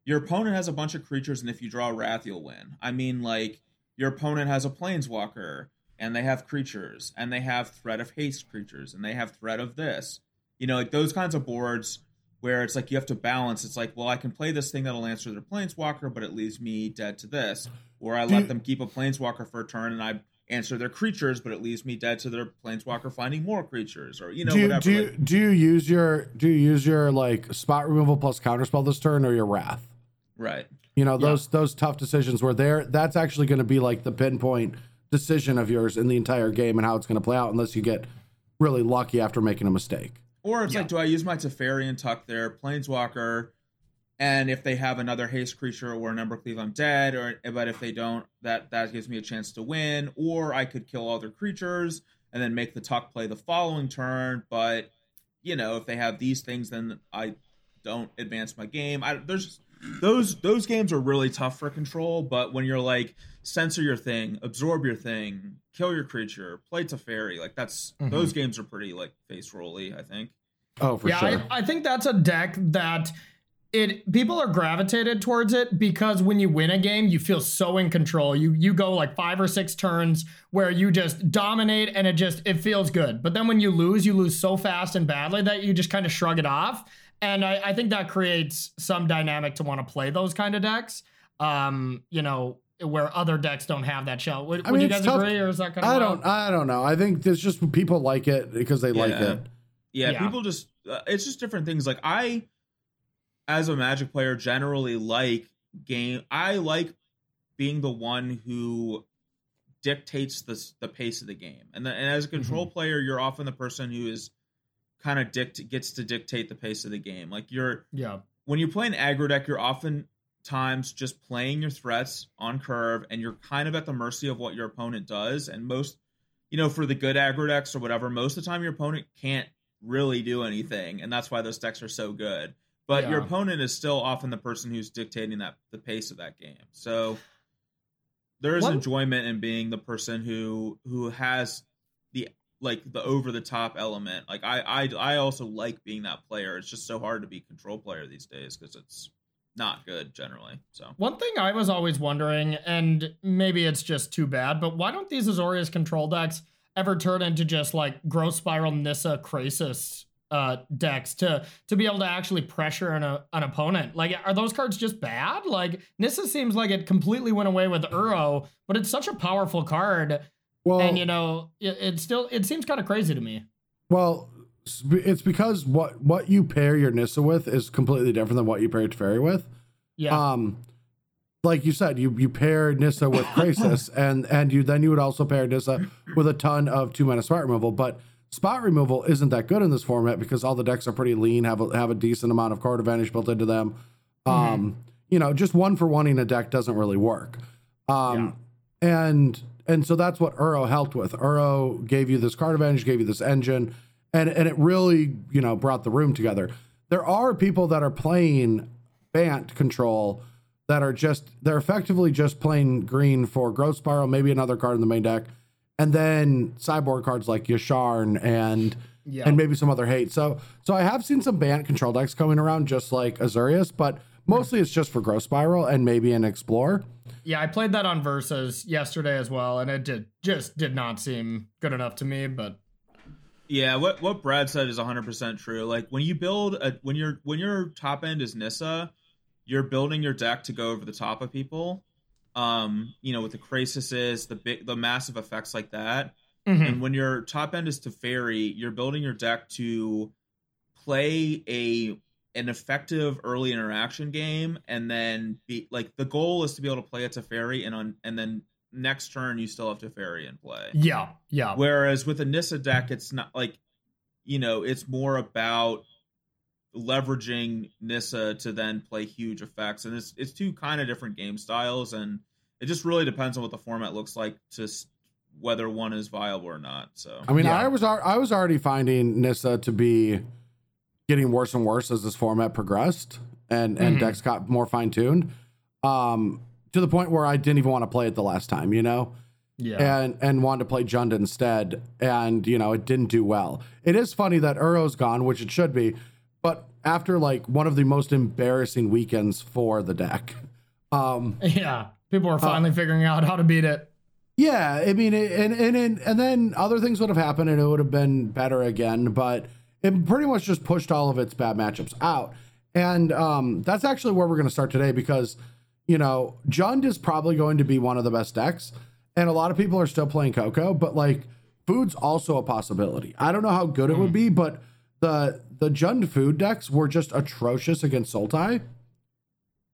Speaker 3: your opponent has a bunch of creatures, and if you draw Wrath, you'll win. I mean like your opponent has a Planeswalker, and they have creatures, and they have Threat of Haste creatures, and they have Threat of this. You know, like those kinds of boards where it's like you have to balance. It's like, well, I can play this thing that'll answer their Planeswalker, but it leaves me dead to this. Or I
Speaker 1: Do
Speaker 3: let
Speaker 1: you-
Speaker 3: them keep a Planeswalker for a turn, and I answer their creatures, but it leaves me dead to their Planeswalker finding more creatures, or you know,
Speaker 1: do you,
Speaker 3: whatever.
Speaker 1: do you, do you use your do you use your like spot removal plus counterspell this turn or your wrath?
Speaker 3: right.
Speaker 1: You know those those tough decisions where they're that's actually going to be like the pinpoint decision of yours in the entire game and how it's going to play out unless you get really lucky after making a mistake.
Speaker 3: Or it's
Speaker 2: Yeah.
Speaker 3: like, do I use my Teferi and tuck their Planeswalker and if they have another haste creature or an Embercleave, I'm dead. Or but if they don't, that that gives me a chance to win. Or I could kill all their creatures and then make the tuck play the following turn. But you know, if they have these things, then I don't advance my game. I there's those those games are really tough for control. But when you're like censor your thing, absorb your thing, kill your creature, play Teferi. like that's
Speaker 2: Mhm.
Speaker 3: those games are pretty like face rolly. I think.
Speaker 1: Oh, for
Speaker 2: yeah,
Speaker 1: sure.
Speaker 2: I, I think that's a deck that it people are gravitated towards it because when you win a game, you feel so in control. You you go like five or six turns where you just dominate and it just it feels good. But then when you lose, you lose so fast and badly that you just kind of shrug it off. And I, I think that creates some dynamic to want to play those kind of decks. Um, you know, where other decks don't have that shell. Would,
Speaker 1: I
Speaker 2: would
Speaker 1: mean,
Speaker 2: you guys
Speaker 1: tough-
Speaker 2: agree, or is that kind of
Speaker 1: I don't. I don't know. I think there's just people like it because they like it.
Speaker 3: Yeah,
Speaker 2: Yeah.
Speaker 3: people just uh, it's just different things. Like I as a magic player generally like game I like being the one who dictates the the pace of the game. And, the, and as a control player, you're often the person who is kind of dict gets to dictate the pace of the game. Like you're
Speaker 2: Yeah.
Speaker 3: when you play an aggro deck, you're often times just playing your threats on curve and you're kind of at the mercy of what your opponent does. And most, you know, for the good aggro decks or whatever, most of the time your opponent can't really do anything. And that's why those decks are so good. But your opponent is still often the person who's dictating that the pace of that game. So there is
Speaker 2: One-
Speaker 3: enjoyment in being the person who who has the like the over the top element. Like I I I also like being that player. It's just so hard to be control player these days because it's not good generally. So
Speaker 2: One thing I was always wondering, and maybe it's just too bad, but why don't these Azorius control decks ever turn into just like Growth Spiral Nissa Krasis uh, decks to to be able to actually pressure an, uh, an opponent? Like, are those cards just bad? Like, Nissa seems like it completely went away with Uro, but it's such a powerful card,
Speaker 1: Well,
Speaker 2: and you know, it, it still it seems kind of crazy to me.
Speaker 1: well, s- it's because what what you pair your Nissa with is completely different than what you pair your Teferi with.
Speaker 2: Yeah,
Speaker 1: Um, like you said, you you pair Nissa with Krasis, <laughs> and and you then you would also pair Nissa with a ton of two mana spot removal. But spot removal isn't that good in this format because all the decks are pretty lean, have a, have a decent amount of card advantage built into them. Um, you know, just one for one in a deck doesn't really work. Um, and and so that's what Uro helped with. Uro gave you this card advantage, gave you this engine, and and it really you know brought the room together. There are people that are playing Bant control that are just they're effectively just playing green for Growth Spiral, maybe another card in the main deck, and then sideboard cards like Yasharn and
Speaker 2: yeah.
Speaker 1: and maybe some other hate. So so I have seen some Bant control decks coming around just like Azorius, but mostly it's just for Growth Spiral and maybe an Explore.
Speaker 2: Yeah, I played that on Versus yesterday as well, and it did just did not seem good enough to me. But
Speaker 3: yeah, what what Brad said is 100 percent true. Like when you build a when your when your top end is Nissa, you're building your deck to go over the top of people. Um, you know, with the Krasises, the big the massive effects like that.
Speaker 2: Mhm.
Speaker 3: And when your top end is Teferi, you're building your deck to play a an effective early interaction game, and then be like the goal is to be able to play a Teferi, and on and then next turn you still have Teferi in play.
Speaker 2: yeah, yeah,
Speaker 3: Whereas with a Nissa deck, it's not like you know it's more about leveraging Nissa to then play huge effects, and it's it's two kind of different game styles, and it just really depends on what the format looks like to whether one is viable or not. So
Speaker 1: I mean,
Speaker 2: Yeah.
Speaker 1: I was I was already finding Nissa to be getting worse and worse as this format progressed and and
Speaker 2: Mhm.
Speaker 1: decks got more fine tuned. Um, to the point where I didn't even want to play it the last time, you know,
Speaker 2: yeah.
Speaker 1: and and wanted to play Jund instead, and you know it didn't do well. It is funny that Uro's gone, which it should be, but after like one of the most embarrassing weekends for the deck. Um, <laughs>
Speaker 2: Yeah, people are finally figuring out how to beat it.
Speaker 1: Yeah, I mean, it, and and and and then other things would have happened, and it would have been better again. But it pretty much just pushed all of its bad matchups out, and um, that's actually where we're going to start today because you know Jund is probably going to be one of the best decks, and a lot of people are still playing Coco, but like food's also a possibility. I don't know how good it would be, but the the Jund food decks were just atrocious against Sultai.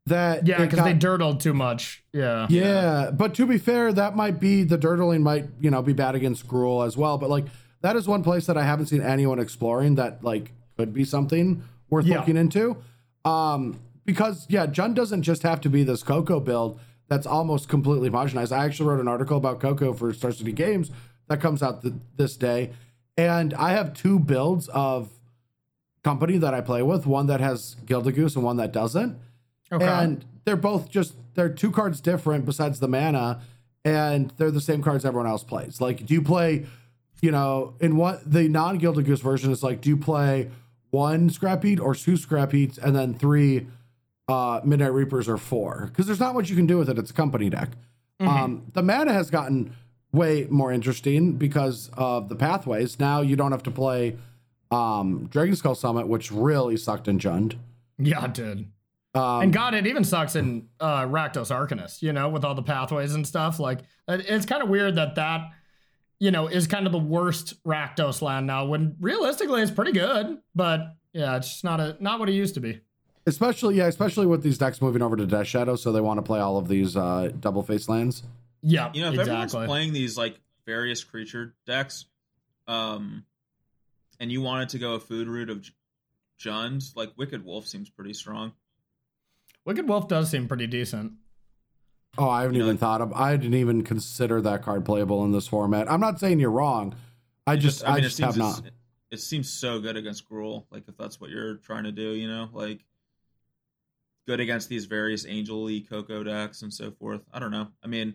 Speaker 1: That
Speaker 2: Yeah, because they dirtled too much. Yeah.
Speaker 1: yeah, but to be fair, that might be the dirtling might you know be bad against Gruul as well. But like that is one place that I haven't seen anyone exploring that like could be something worth
Speaker 2: Yeah.
Speaker 1: looking into. Um, because yeah, Jund doesn't just have to be this Coco build that's almost completely homogenized. I actually wrote an article about Coco for Star City Games that comes out th- this day, and I have two builds of company that I play with, one that has Gilded Goose and one that doesn't.
Speaker 2: Okay.
Speaker 1: And they're both just they're two cards different besides the mana, and they're the same cards everyone else plays. Like, do you play, you know, in what the non Gilded Goose version is like, do you play one scrapheap or two scrapheaps and then three uh Midnight Reapers are four? Because there's not much you can do with it. It's a company deck. Um, the mana has gotten way more interesting because of the pathways. Now you don't have to play um Dragon Skull Summit, which really sucked in Jund.
Speaker 2: yeah, it did.
Speaker 1: Um,
Speaker 2: And God, it even sucks in uh, Rakdos Arcanist, you know, with all the pathways and stuff. Like, it's kind of weird that that, you know, is kind of the worst Rakdos land now. When realistically, it's pretty good, but yeah, it's just not a not what it used to be.
Speaker 1: Especially, yeah, especially with these decks moving over to Death Shadow, so they want to play all of these uh, double face lands.
Speaker 2: Yeah,
Speaker 3: You know, if
Speaker 2: exactly.
Speaker 3: everyone's playing these like various creature decks, um, and you wanted to go a food route of J- Jund, like Wicked Wolf seems pretty strong.
Speaker 2: Wicked Wolf does seem pretty decent.
Speaker 1: Oh, I haven't
Speaker 3: You know,
Speaker 1: even
Speaker 3: like-
Speaker 1: thought of. I didn't even consider that card playable in this format. I'm not saying you're wrong. I
Speaker 3: It
Speaker 1: just, I,
Speaker 3: mean, it
Speaker 1: just
Speaker 3: seems
Speaker 1: have
Speaker 3: it's-
Speaker 1: not.
Speaker 3: It seems so good against Gruul, like if that's what you're trying to do, you know, like good against these various Angel-y Coco decks and so forth. I don't know. I mean,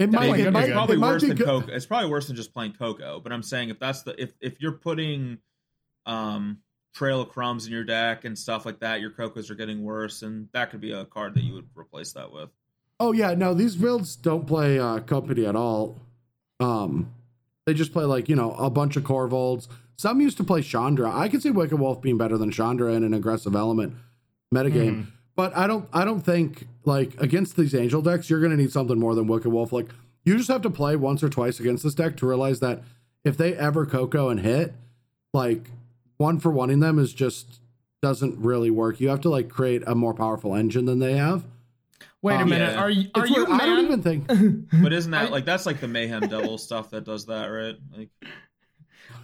Speaker 1: It might, it might,
Speaker 3: probably
Speaker 1: it might
Speaker 3: worse
Speaker 1: be
Speaker 3: than
Speaker 1: good.
Speaker 3: Coco. It's probably worse than just playing Coco. But I'm saying if that's the if if you're putting um Trail of Crumbs in your deck and stuff like that, your Cocos are getting worse, and that could be a card that you would replace that with.
Speaker 1: Oh yeah, no, these builds don't play uh, company at all. Um, they just play like you know a bunch of Korvolds. Some used to play Chandra. I could see Wicked Wolf being better than Chandra in an aggressive element metagame, but I don't. I don't think like against these Angel decks, you're gonna need something more than Wicked Wolf. Like you just have to play once or twice against this deck to realize that if they ever Coco and hit, like one for wanting them is just doesn't really work. You have to like create a more powerful engine than they have.
Speaker 2: Wait a
Speaker 1: Um,
Speaker 2: minute,
Speaker 3: yeah.
Speaker 2: are you are
Speaker 1: It's
Speaker 2: you
Speaker 1: weird. I don't
Speaker 2: man?
Speaker 1: even think. <laughs>
Speaker 3: But isn't that
Speaker 2: I-
Speaker 3: like that's like the Mayhem Devil stuff that does that, right? Like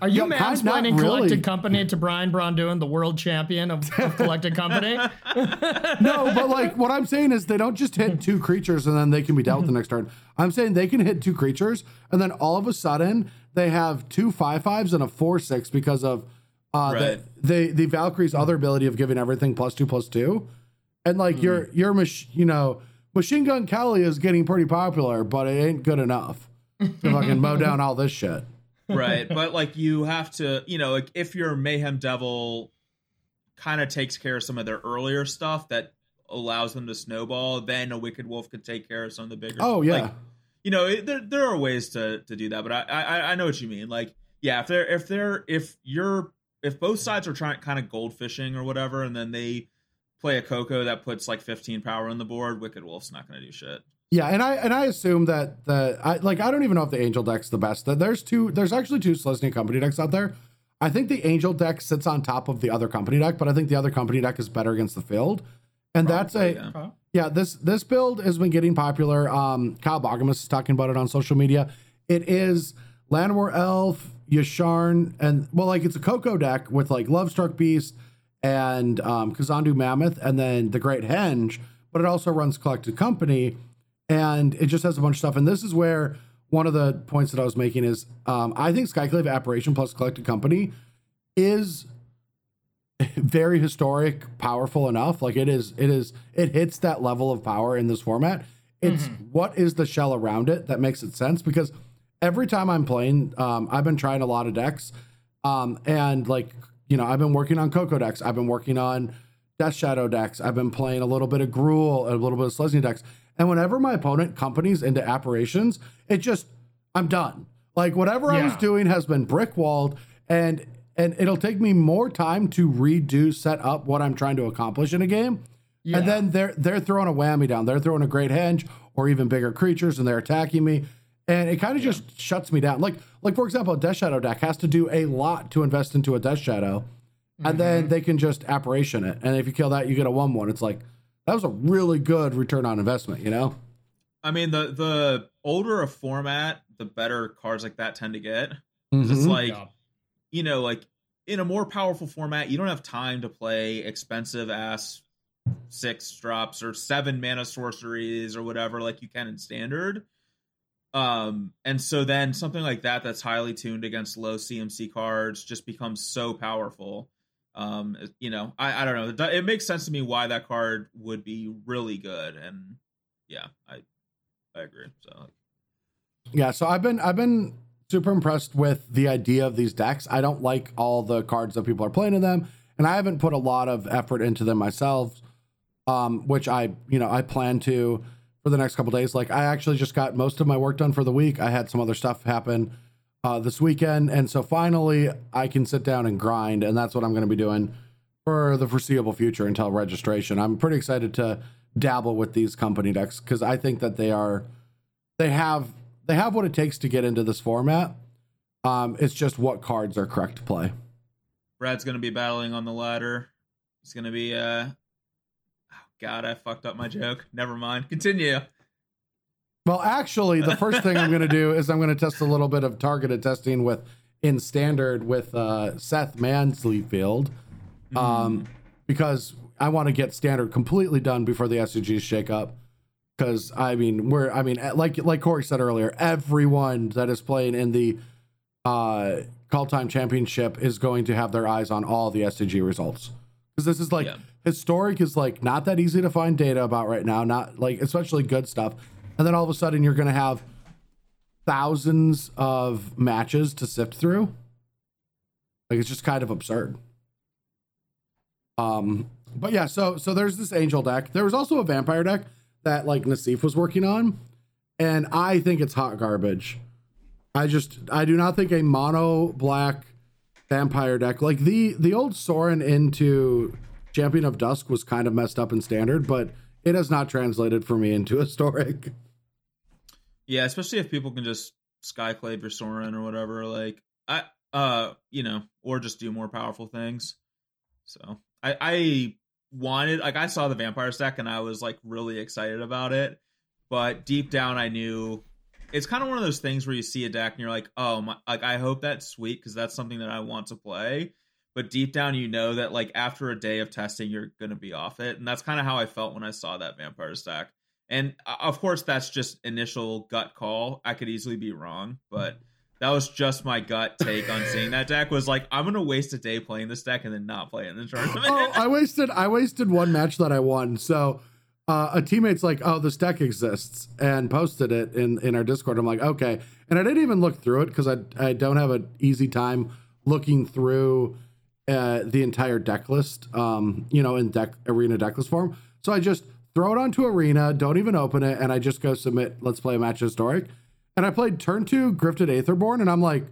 Speaker 2: Are you
Speaker 1: Yeah, kind- not
Speaker 2: mansplaining
Speaker 1: really.
Speaker 2: collected company to Brian Braun the world champion of, of <laughs> collected company? <laughs>
Speaker 1: No, but like what I'm saying is they don't just hit two creatures and then they can be dealt with the next turn. I'm saying they can hit two creatures and then all of a sudden they have two five fives and a four six because of uh
Speaker 3: Right.
Speaker 1: the, the the Valkyrie's other ability of giving everything plus two plus two. And like your your mach- you know, machine gun Kelly is getting pretty popular, but it ain't good enough to fucking mow down all this shit.
Speaker 3: Right. But like you have to you know like if your mayhem devil kind of takes care of some of their earlier stuff that allows them to snowball then a wicked wolf could take care of some of the bigger
Speaker 1: Oh yeah.
Speaker 3: like, you know it, there, there are ways to to do that but I, I i know what you mean. Like yeah if they're if they're if you're if both sides are trying kind of goldfishing or whatever and then they play a coco that puts like 15 power on the board wicked wolf's not going to do shit
Speaker 1: Yeah, and I and I assume that the I like I don't even know if the Angel deck's the best. That there's two there's actually two Selesnya company decks out there. I think the Angel deck sits on top of the other company deck, but I think the other company deck is better against the field. And that's a
Speaker 3: yeah.
Speaker 1: Yeah, this this build has been getting popular. Um, Kyle Boggemes is talking about it on social media. It is Llanowar Elf, Yasharn, and well, like it's a Coco deck with like Lovestruck Beast and um, Kazandu Mammoth, and then the Great Henge. But it also runs Collected Company, and it just has a bunch of stuff. And this is where one of the points that I was making is um, I think Skyclave Apparition plus Collected Company is very historic, powerful enough. Like it is, it is, it hits that level of power in this format. It's what is the shell around it that makes it sense because every time I'm playing, um, I've been trying a lot of decks, um, and like you know, I've been working on Coco decks. I've been working on Death Shadow decks. I've been playing a little bit of Gruul, a little bit of Selesnya decks. And whenever my opponent companies into apparitions, it just I'm done. Like whatever I was doing has been brick walled, and and it'll take me more time to redo set up what I'm trying to accomplish in a game.
Speaker 2: Yeah.
Speaker 1: And then they're they're throwing a whammy down. They're throwing a great henge or even bigger creatures, and they're attacking me. And it kind of just shuts me down. Like like for example, a Death Shadow deck has to do a lot to invest into a Death Shadow, and mm-hmm. then they can just apparition it. And if you kill that, you get a one one. It's like that was a really good return on investment. You know?
Speaker 3: I mean, the the older a format, the better cards like that tend to get. It's
Speaker 1: Mhm.
Speaker 3: like
Speaker 2: Yeah.
Speaker 3: you know, like in a more powerful format, you don't have time to play expensive ass six drops or seven mana sorceries or whatever like you can in standard. Um, and so then something like that that's highly tuned against low CMC cards just becomes so powerful. Um, you know, I, I don't know. It makes sense to me why that card would be really good, and yeah, I I agree. So
Speaker 1: yeah, so I've been I've been super impressed with the idea of these decks. I don't like all the cards that people are playing in them, and I haven't put a lot of effort into them myself. Um, which I you know I plan to for the next couple days. Like I actually just got most of my work done for the week. I had some other stuff happen uh, this weekend, and so finally I can sit down and grind, and that's what I'm going to be doing for the foreseeable future until registration. I'm pretty excited to dabble with these company decks because I think that they are they have they have what it takes to get into this format. Um, it's just what cards are correct to play.
Speaker 3: Brad's going to be battling on the ladder. It's going to be uh God, I fucked up my joke. Never mind. Continue.
Speaker 1: Well, actually, the first thing I'm going to do <laughs> is I'm going to test a little bit of targeted testing with in standard with uh, Seth Manfield, um, mm. because I want to get standard completely done before the SCGs shake up. Because I mean, we're I mean, like like Corey said earlier, everyone that is playing in the uh, Kaldheim Championship is going to have their eyes on all the SCG results. Because this is like yeah. historic is like not that easy to find data about right now, not like especially good stuff and then all of a sudden you're going to have thousands of matches to sift through. Like it's just kind of absurd. Um, but yeah, so so there's this angel deck. There was also a vampire deck that like Nassif was working on, and I think it's hot garbage. I just I do not think a mono black vampire deck like the the old Sorin into Champion of Dusk was kind of messed up in standard, but it has not translated for me into <laughs> historic.
Speaker 3: Yeah, especially if people can just skyclave your Sorin or whatever. Like I, uh, you know, or just do more powerful things. So I, I wanted like I saw the vampire stack and I was like really excited about it, but deep down I knew it's kind of one of those things where you see a deck and you're like, oh my, like I hope that's sweet because that's something that I want to play. But deep down, you know that like after a day of testing, you're gonna be off it, and that's kind of how I felt when I saw that vampire stack. And uh, of course, that's just initial gut call. I could easily be wrong, but that was just my gut take on seeing that deck. Was like, I'm gonna waste a day playing this deck and then not play it in the tournament.
Speaker 1: oh, I wasted I wasted one match that I won. So uh, a teammate's like, "Oh, this deck exists," and posted it in in our Discord. I'm like, "Okay," and I didn't even look through it because I I don't have an easy time looking through uh, the entire deck list. Um, you know, in deck arena deck list form. So I just throw it onto Arena, don't even open it, and I just go submit, let's play a match historic. And I played turn two Gifted Aetherborn, and I'm like,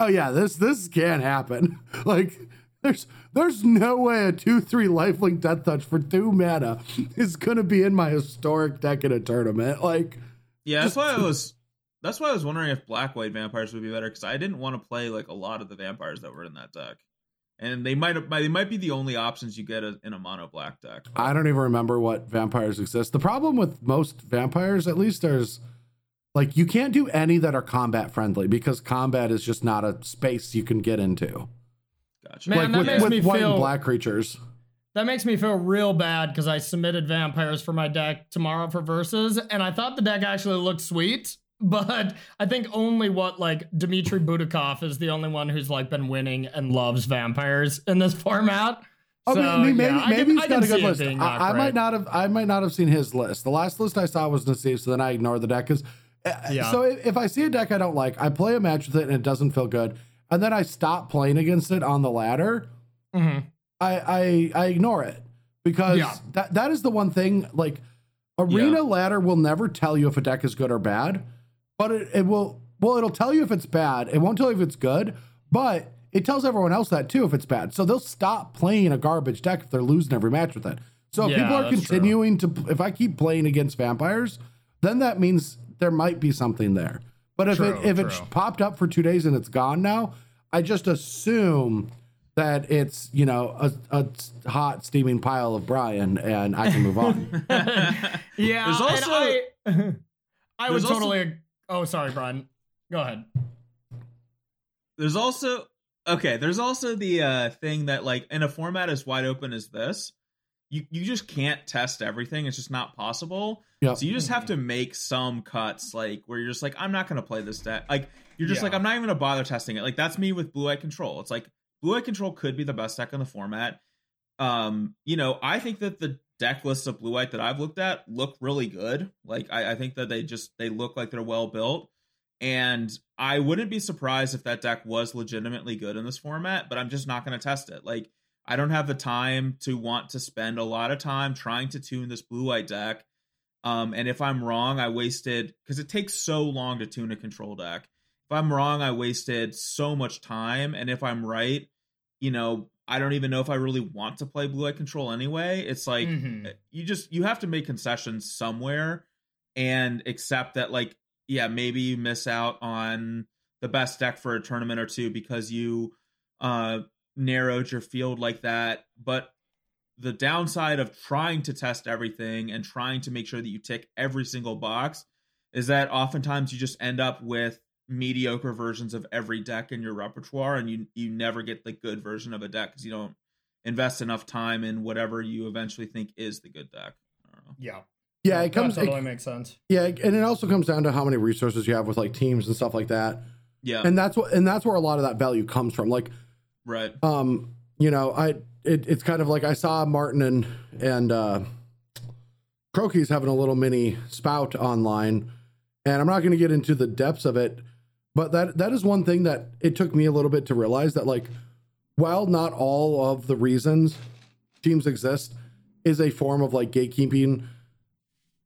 Speaker 1: oh yeah, this this can't happen. <laughs> like there's there's no way a two three lifelink death touch for two mana is gonna be in my historic deck in a tournament. Like
Speaker 3: Yeah, that's why I <laughs> was that's why I was wondering if black white vampires would be better, because I didn't want to play like a lot of the vampires that were in that deck and they might they might be the only options you get in a mono black deck.
Speaker 1: I don't even remember what vampires exist. The problem with most vampires, at least, there's like you can't do any that are combat friendly because combat is just not a space you can get into.
Speaker 2: Gotcha. Man, like that with, makes with me white feel, and
Speaker 1: black creatures.
Speaker 2: That makes me feel real bad because I submitted vampires for my deck tomorrow for verses, and I thought the deck actually looked sweet but I think only what like Dmitry Butakov is the only one who's like been winning and loves vampires in this <laughs> format.
Speaker 1: Oh, so, I mean, maybe yeah, maybe he's got a good list. I, I might not have I might not have seen his list. The last list I saw was Nassif, so then I ignore the deck because. Uh, yeah. So if I see a deck I don't like, I play a match with it and it doesn't feel good, and then I stop playing against it on the ladder. Mm-hmm. I, I I ignore it because yeah. that that is the one thing. Like arena yeah. ladder will never tell you if a deck is good or bad but it, it will well it'll tell you if it's bad. It won't tell you if it's good but it tells everyone else that too if it's bad. So they'll stop playing a garbage deck if they're losing every match with it. So if yeah, people are continuing true. to if i keep playing against vampires then that means there might be something there. But if true, it if true. it popped up for two days and it's gone now i just assume that it's you know a, a hot steaming pile of brian and i can move on. <laughs>
Speaker 2: Yeah there's also i, <laughs> I would totally Oh, sorry, Brian. Go ahead.
Speaker 3: There's also okay, there's also the uh, thing that like in a format as wide open as this, you you just can't test everything. It's just not possible.
Speaker 1: Yep.
Speaker 3: So you just have to make some cuts, like where you're just like, I'm not gonna play this deck. Like you're just
Speaker 2: Yeah.
Speaker 3: like, I'm not even gonna bother testing it. Like that's me with Blue Eye Control. It's like Blue Eye Control could be the best deck in the format. Um, you know, I think that the deck lists of Blue White that I've looked at look really good. Like I, I think that they just they look like they're well built. And I wouldn't be surprised if that deck was legitimately good in this format, but I'm just not going to test it. Like, I don't have the time to want to spend a lot of time trying to tune this blue white deck. Um, and if I'm wrong, I wasted because it takes so long to tune a control deck. If I'm wrong, I wasted so much time. And if I'm right, you know, I don't even know if I really want to play blue white control anyway. It's like
Speaker 2: Mhm.
Speaker 3: you just you have to make concessions somewhere and accept that like yeah maybe you miss out on the best deck for a tournament or two because you uh narrowed your field like that but the downside of trying to test everything and trying to make sure that you tick every single box is that oftentimes you just end up with mediocre versions of every deck in your repertoire and you you never get the good version of a deck because you don't invest enough time in whatever you eventually think is the good deck. I don't know.
Speaker 2: Yeah.
Speaker 1: Yeah, it comes.
Speaker 2: That totally
Speaker 1: it-
Speaker 2: makes sense.
Speaker 1: yeah, and it also comes down to how many resources you have with like teams and stuff like that.
Speaker 3: Yeah,
Speaker 1: And that's what, and that's where a lot of that value comes from. Like,
Speaker 3: right.
Speaker 1: um, you know, I it, it's kind of like I saw Martin and and uh, Crokeyz having a little mini spout online, and I'm not going to get into the depths of it, but that that is one thing that it took me a little bit to realize that like, while not all of the reasons teams exist is a form of like gatekeeping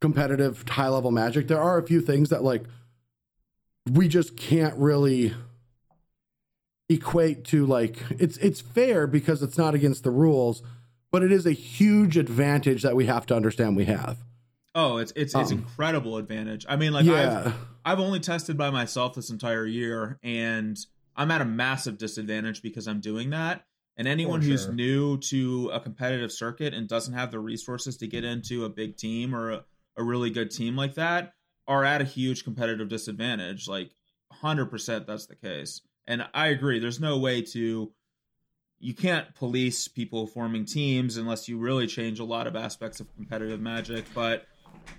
Speaker 1: competitive high level magic, there are a few things that like we just can't really equate to like it's it's fair because it's not against the rules but it is a huge advantage that we have to understand we have
Speaker 3: Oh, it's it's it's
Speaker 1: Um,
Speaker 3: incredible advantage. I mean, like
Speaker 1: yeah
Speaker 3: I've I've only tested by myself this entire year, and I'm at a massive disadvantage because I'm doing that. And anyone
Speaker 2: For
Speaker 3: who's new to a competitive circuit and doesn't have the resources to get into a big team or a, a really good team like that are at a huge competitive disadvantage. Like 100% that's the case. And I agree. There's no way to you can't police people forming teams unless you really change a lot of aspects of competitive magic, but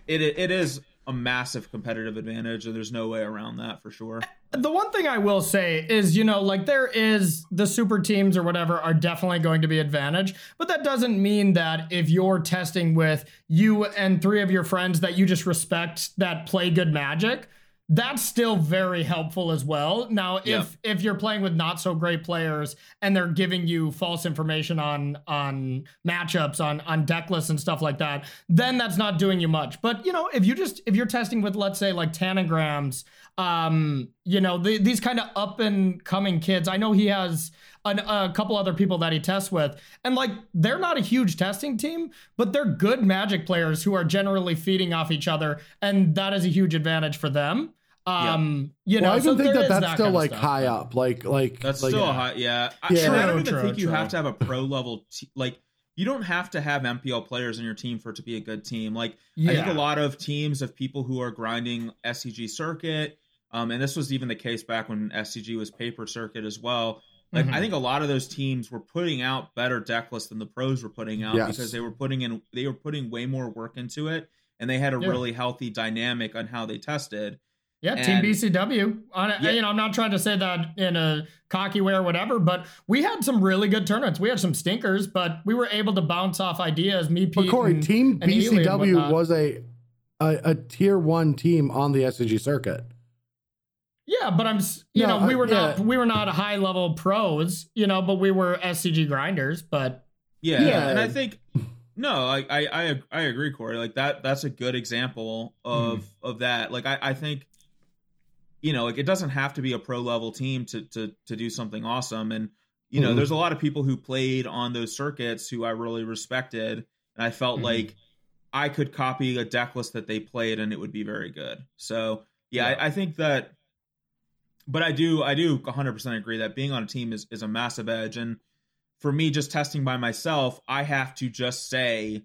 Speaker 3: it it is a massive competitive advantage and there's no way around that for sure.
Speaker 2: The one thing I will say is, you know, like there is the super teams or whatever are definitely going to be advantage, but that doesn't mean that if you're testing with you and three of your friends that you just respect that play good magic, that's still very helpful as well. Now, if
Speaker 3: Yeah.
Speaker 2: if you're playing with not so great players and they're giving you false information on on matchups, on on deck lists and stuff like that, then that's not doing you much. But you know, if you just if you're testing with let's say like tanagrams, um, you know, the, these kind of up and coming kids. I know he has an, a couple other people that he tests with, and like they're not a huge testing team, but they're good Magic players who are generally feeding off each other, and that is a huge advantage for them. Um, you know,
Speaker 1: well, i
Speaker 2: so
Speaker 1: even think
Speaker 2: that
Speaker 1: that
Speaker 2: is
Speaker 1: that's still like
Speaker 2: stuff.
Speaker 1: high up like like
Speaker 3: That's
Speaker 1: like,
Speaker 3: still a
Speaker 2: yeah.
Speaker 3: high, yeah. I,
Speaker 1: Yeah.
Speaker 3: I don't even
Speaker 2: True,
Speaker 3: think you have to have a pro level te- like you don't have to have MPL players in your team for it to be a good team. Like I think a lot of teams of people who are grinding SCG circuit, um, and this was even the case back when SCG was paper circuit as well. Like
Speaker 2: Mhm.
Speaker 3: I think a lot of those teams were putting out better deck lists than the pros were putting out
Speaker 1: Yes.
Speaker 3: because they were putting in they were putting way more work into it and they had a
Speaker 2: Yeah.
Speaker 3: really healthy dynamic on how they tested.
Speaker 2: Yeah,
Speaker 3: And-
Speaker 2: Team BCW. On
Speaker 3: Yeah.
Speaker 2: you know, I'm not trying to say that in a cocky way or whatever, but we had some really good tournaments. We had some stinkers, but we were able to bounce off ideas. Me, Pete,
Speaker 1: but corey
Speaker 2: and-
Speaker 1: team
Speaker 2: and Ely and
Speaker 1: bcw was a, a a tier one team on the SCG circuit
Speaker 2: Yeah, but I'm, you
Speaker 1: No,
Speaker 2: know, we
Speaker 1: uh,
Speaker 2: were not,
Speaker 1: yeah.
Speaker 2: we were not high level pros, you know, but we were SCG grinders. But
Speaker 3: Yeah,
Speaker 1: Yeah.
Speaker 3: and I think no, I, I I I agree, Corey. Like that that's a good example of
Speaker 2: Mm-hmm.
Speaker 3: of that. Like I I think you know like it doesn't have to be a pro level team to to to do something awesome. And you know
Speaker 1: Mhm.
Speaker 3: there's a lot of people who played on those circuits who I really respected, and I felt
Speaker 2: Mhm.
Speaker 3: like I could copy a deck list that they played and it would be very good. So yeah,
Speaker 2: Yeah.
Speaker 3: I, I think that. But I do I do 100% agree that being on a team is is a massive edge and for me just testing by myself i have to just say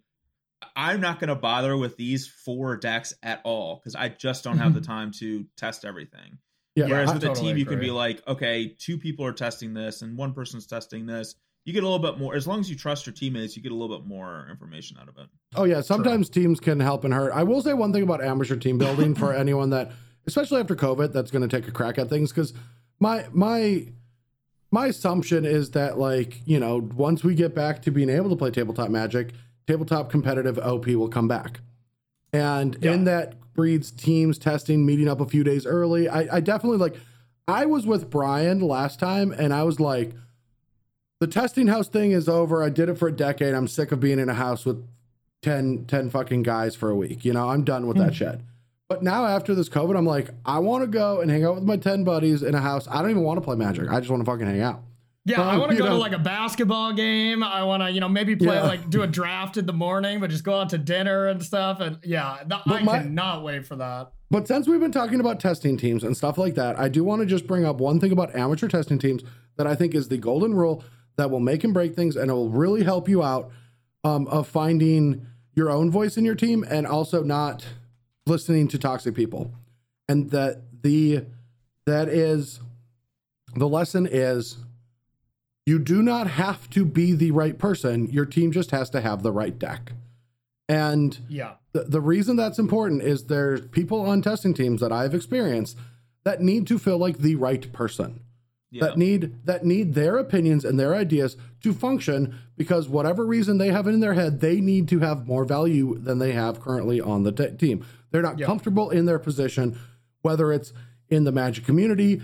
Speaker 3: i'm not going to bother with these four decks at all because i just don't have the mm-hmm. time to test everything
Speaker 1: Yeah,
Speaker 3: Whereas
Speaker 2: I
Speaker 3: with a team, you can be like, okay, two people are testing this and one person's testing this. You get a little bit more. As long as you trust your teammates, you get a little bit more information out of it.
Speaker 1: Oh yeah, sometimes teams can help and hurt. I will say one thing about amateur team building for <laughs> anyone that, especially after COVID, that's going to take a crack at things. Because my my my assumption is that like you know once we get back to being able to play tabletop Magic, tabletop competitive OP will come back, and
Speaker 2: Yeah.
Speaker 1: in that breeds teams testing, meeting up a few days early. I, I definitely like. I was with Brian last time, and I was like. The testing house thing is over. I did it for a decade. I'm sick of being in a house with 10, 10 fucking guys for a week. You know, I'm done with that mm-hmm. shit. But now after this COVID, I'm like, I want to go and hang out with my 10 buddies in a house. I don't even want to play Magic. I just want to fucking hang out.
Speaker 2: Yeah, I
Speaker 1: Um,
Speaker 2: want to go
Speaker 1: know-
Speaker 2: to like a basketball game. I want to, you know, maybe play
Speaker 1: Yeah.
Speaker 2: like do a draft in the morning, but just go out to dinner and stuff. And yeah, th- I
Speaker 1: my-
Speaker 2: cannot wait for that.
Speaker 1: But since we've been talking about testing teams and stuff like that, I do want to just bring up one thing about amateur testing teams that I think is the golden rule that will make and break things and it will really help you out um, of finding your own voice in your team and also not listening to toxic people. And that the that is the lesson is you do not have to be the right person. Your team just has to have the right deck. And
Speaker 2: Yeah.
Speaker 1: the, the reason that's important is there's people on testing teams that I've experienced that need to feel like the right person.
Speaker 3: Yeah.
Speaker 1: That need that need their opinions and their ideas to function because whatever reason they have in their head, they need to have more value than they have currently on the te- team. They're not
Speaker 2: Yeah.
Speaker 1: comfortable in their position, whether it's in the magic community,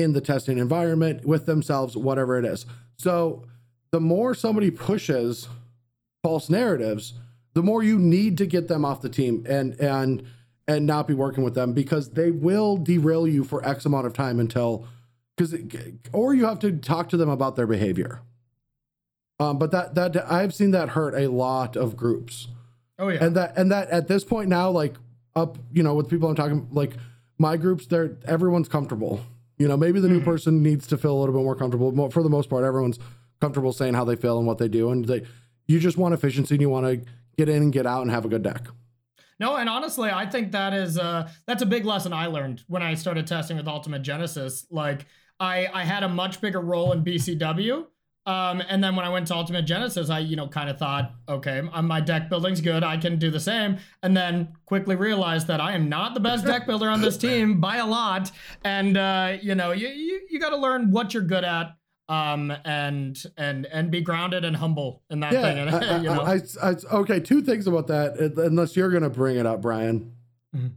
Speaker 1: in the testing environment, with themselves, whatever it is. So the more somebody pushes false narratives, the more you need to get them off the team and and and not be working with them because they will derail you for X amount of time until because or you have to talk to them about their behavior. Um, but that that I've seen that hurt a lot of groups,
Speaker 2: Oh yeah.
Speaker 1: and that and that at this point now, like up, you know, with people I'm talking, like my groups, they're everyone's comfortable. You know, maybe the new person needs to feel a little bit more comfortable. For the most part, everyone's comfortable saying how they feel and what they do, and they you just want efficiency and you want to get in and get out and have a good deck.
Speaker 2: No, and honestly, I think that is uh that's a big lesson I learned when I started testing with Ultimate Genesis. Like I I had a much bigger role in BCW. Um, and then when I went to Ultimate Genesis, I, you know, kind of thought, okay, my deck building's good. I can do the same. And then quickly realized that I am not the best deck builder on this <laughs> team by a lot. And, uh, you know, you, you, you got to learn what you're good at um, and, and, and be grounded and humble in that thing. <laughs> And,
Speaker 1: I,
Speaker 2: you know,
Speaker 1: I, I, I- okay. Two things about that, uh, unless you're gonna bring it up, Brian.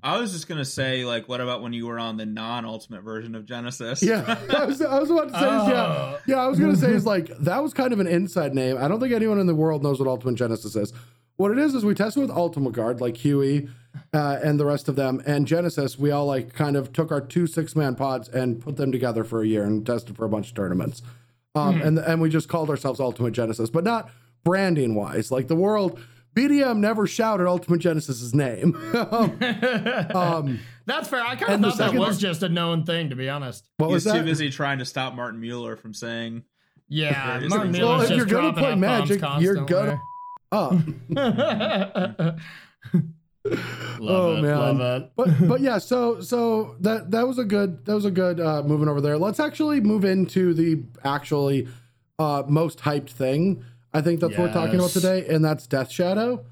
Speaker 3: I was just gonna say, like, what about when you were on the non-ultimate version of Genesis?
Speaker 1: Yeah, I was, I was about to say, is, yeah,
Speaker 2: Oh.
Speaker 1: yeah. I was gonna say is like that was kind of an inside name. I don't think anyone in the world knows what Ultimate Genesis is. What it is is we tested with Ultimate Guard, like Huey uh, and the rest of them, and Genesis. We all like kind of took our two six man pods and put them together for a year and tested for a bunch of tournaments. Um, and and we just called ourselves Ultimate Genesis, but not branding wise. Like the world, BDM never shouted Ultimate Genesis's name. <laughs> um,
Speaker 2: that's fair. I kind of thought that was just a known thing, to be honest.
Speaker 1: what
Speaker 3: He
Speaker 1: was
Speaker 3: was too busy trying to stop Martin Mueller from saying.
Speaker 2: Yeah,
Speaker 3: Well,
Speaker 2: Martin
Speaker 3: if
Speaker 2: Miller's
Speaker 1: you're
Speaker 2: just
Speaker 1: gonna
Speaker 2: dropping
Speaker 1: play
Speaker 2: F-bombs
Speaker 1: Magic, you're gonna-
Speaker 2: constantly.
Speaker 1: Up. <laughs>
Speaker 2: love
Speaker 1: Oh,
Speaker 2: it,
Speaker 1: man.
Speaker 2: love it.
Speaker 1: but but yeah, so so that that was a good that was a good uh, moving over there. Let's actually move into the actually uh, most hyped thing. I think that's what we're talking about today, and that's Death Shadow.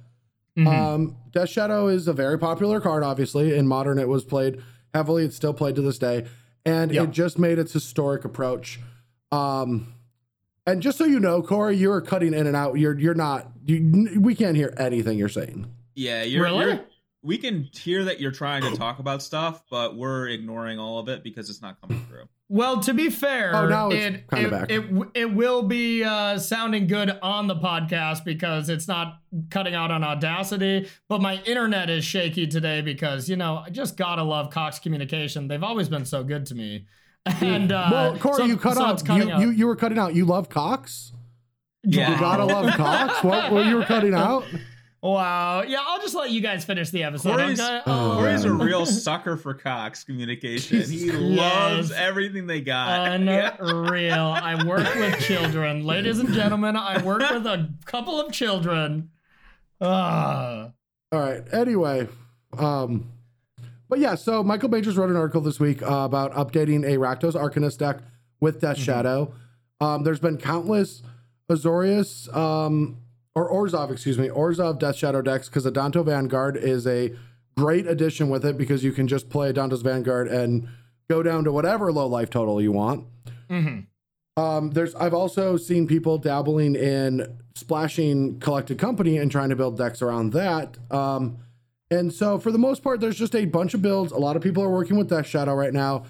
Speaker 2: Mhm.
Speaker 1: Um, Death Shadow is a very popular card. Obviously, in modern, it was played heavily. It's still played to this day, and
Speaker 2: Yeah.
Speaker 1: it just made its historic approach. Um, and just so you know, Corey, you're cutting in and out. You're you're not. You, we can't hear anything you're saying.
Speaker 3: Yeah, you're,
Speaker 2: Really?
Speaker 3: you're. We can hear that you're trying to talk about stuff, but we're ignoring all of it because it's not coming through.
Speaker 2: Well, to be fair,
Speaker 1: Oh, now it's
Speaker 2: it,
Speaker 1: kinda
Speaker 2: it,
Speaker 1: back.
Speaker 2: it it will be uh, sounding good on the podcast because it's not cutting out on Audacity. But my internet is shaky today because you know I just gotta love Cox Communication. They've always been so good to me. <laughs> And uh,
Speaker 1: well, Corey,
Speaker 2: so-
Speaker 1: you cut
Speaker 2: so
Speaker 1: out. You,
Speaker 2: out.
Speaker 1: you you were cutting out. You love Cox.
Speaker 3: Yeah.
Speaker 1: You gotta love <laughs> Cox. What? What you were cutting out?
Speaker 2: Wow. Yeah, I'll just let you guys finish the episode.
Speaker 3: Corey's,
Speaker 2: okay?
Speaker 1: Oh,
Speaker 3: Corey's a real <laughs> sucker for Cox communication. He
Speaker 2: Yes.
Speaker 3: loves everything they got. <laughs>
Speaker 2: Unreal. I work with children. Ladies and gentlemen, I work with a couple of children. Ah.
Speaker 1: All right. Anyway, um, but yeah, so Michael Majors wrote an article this week uh, about updating a Rakdos Arcanist deck with Death Shadow. Um, there's been countless Azorius um, or Orzhov, excuse me, Orzhov Death Shadow decks because Adanto Vanguard is a great addition with it because you can just play Adanto's Vanguard and go down to whatever low life total you want. Um, there's I've also seen people dabbling in splashing collected company and trying to build decks around that. Um, and so for the most part, there's just a bunch of builds. A lot of people are working with Death Shadow right now.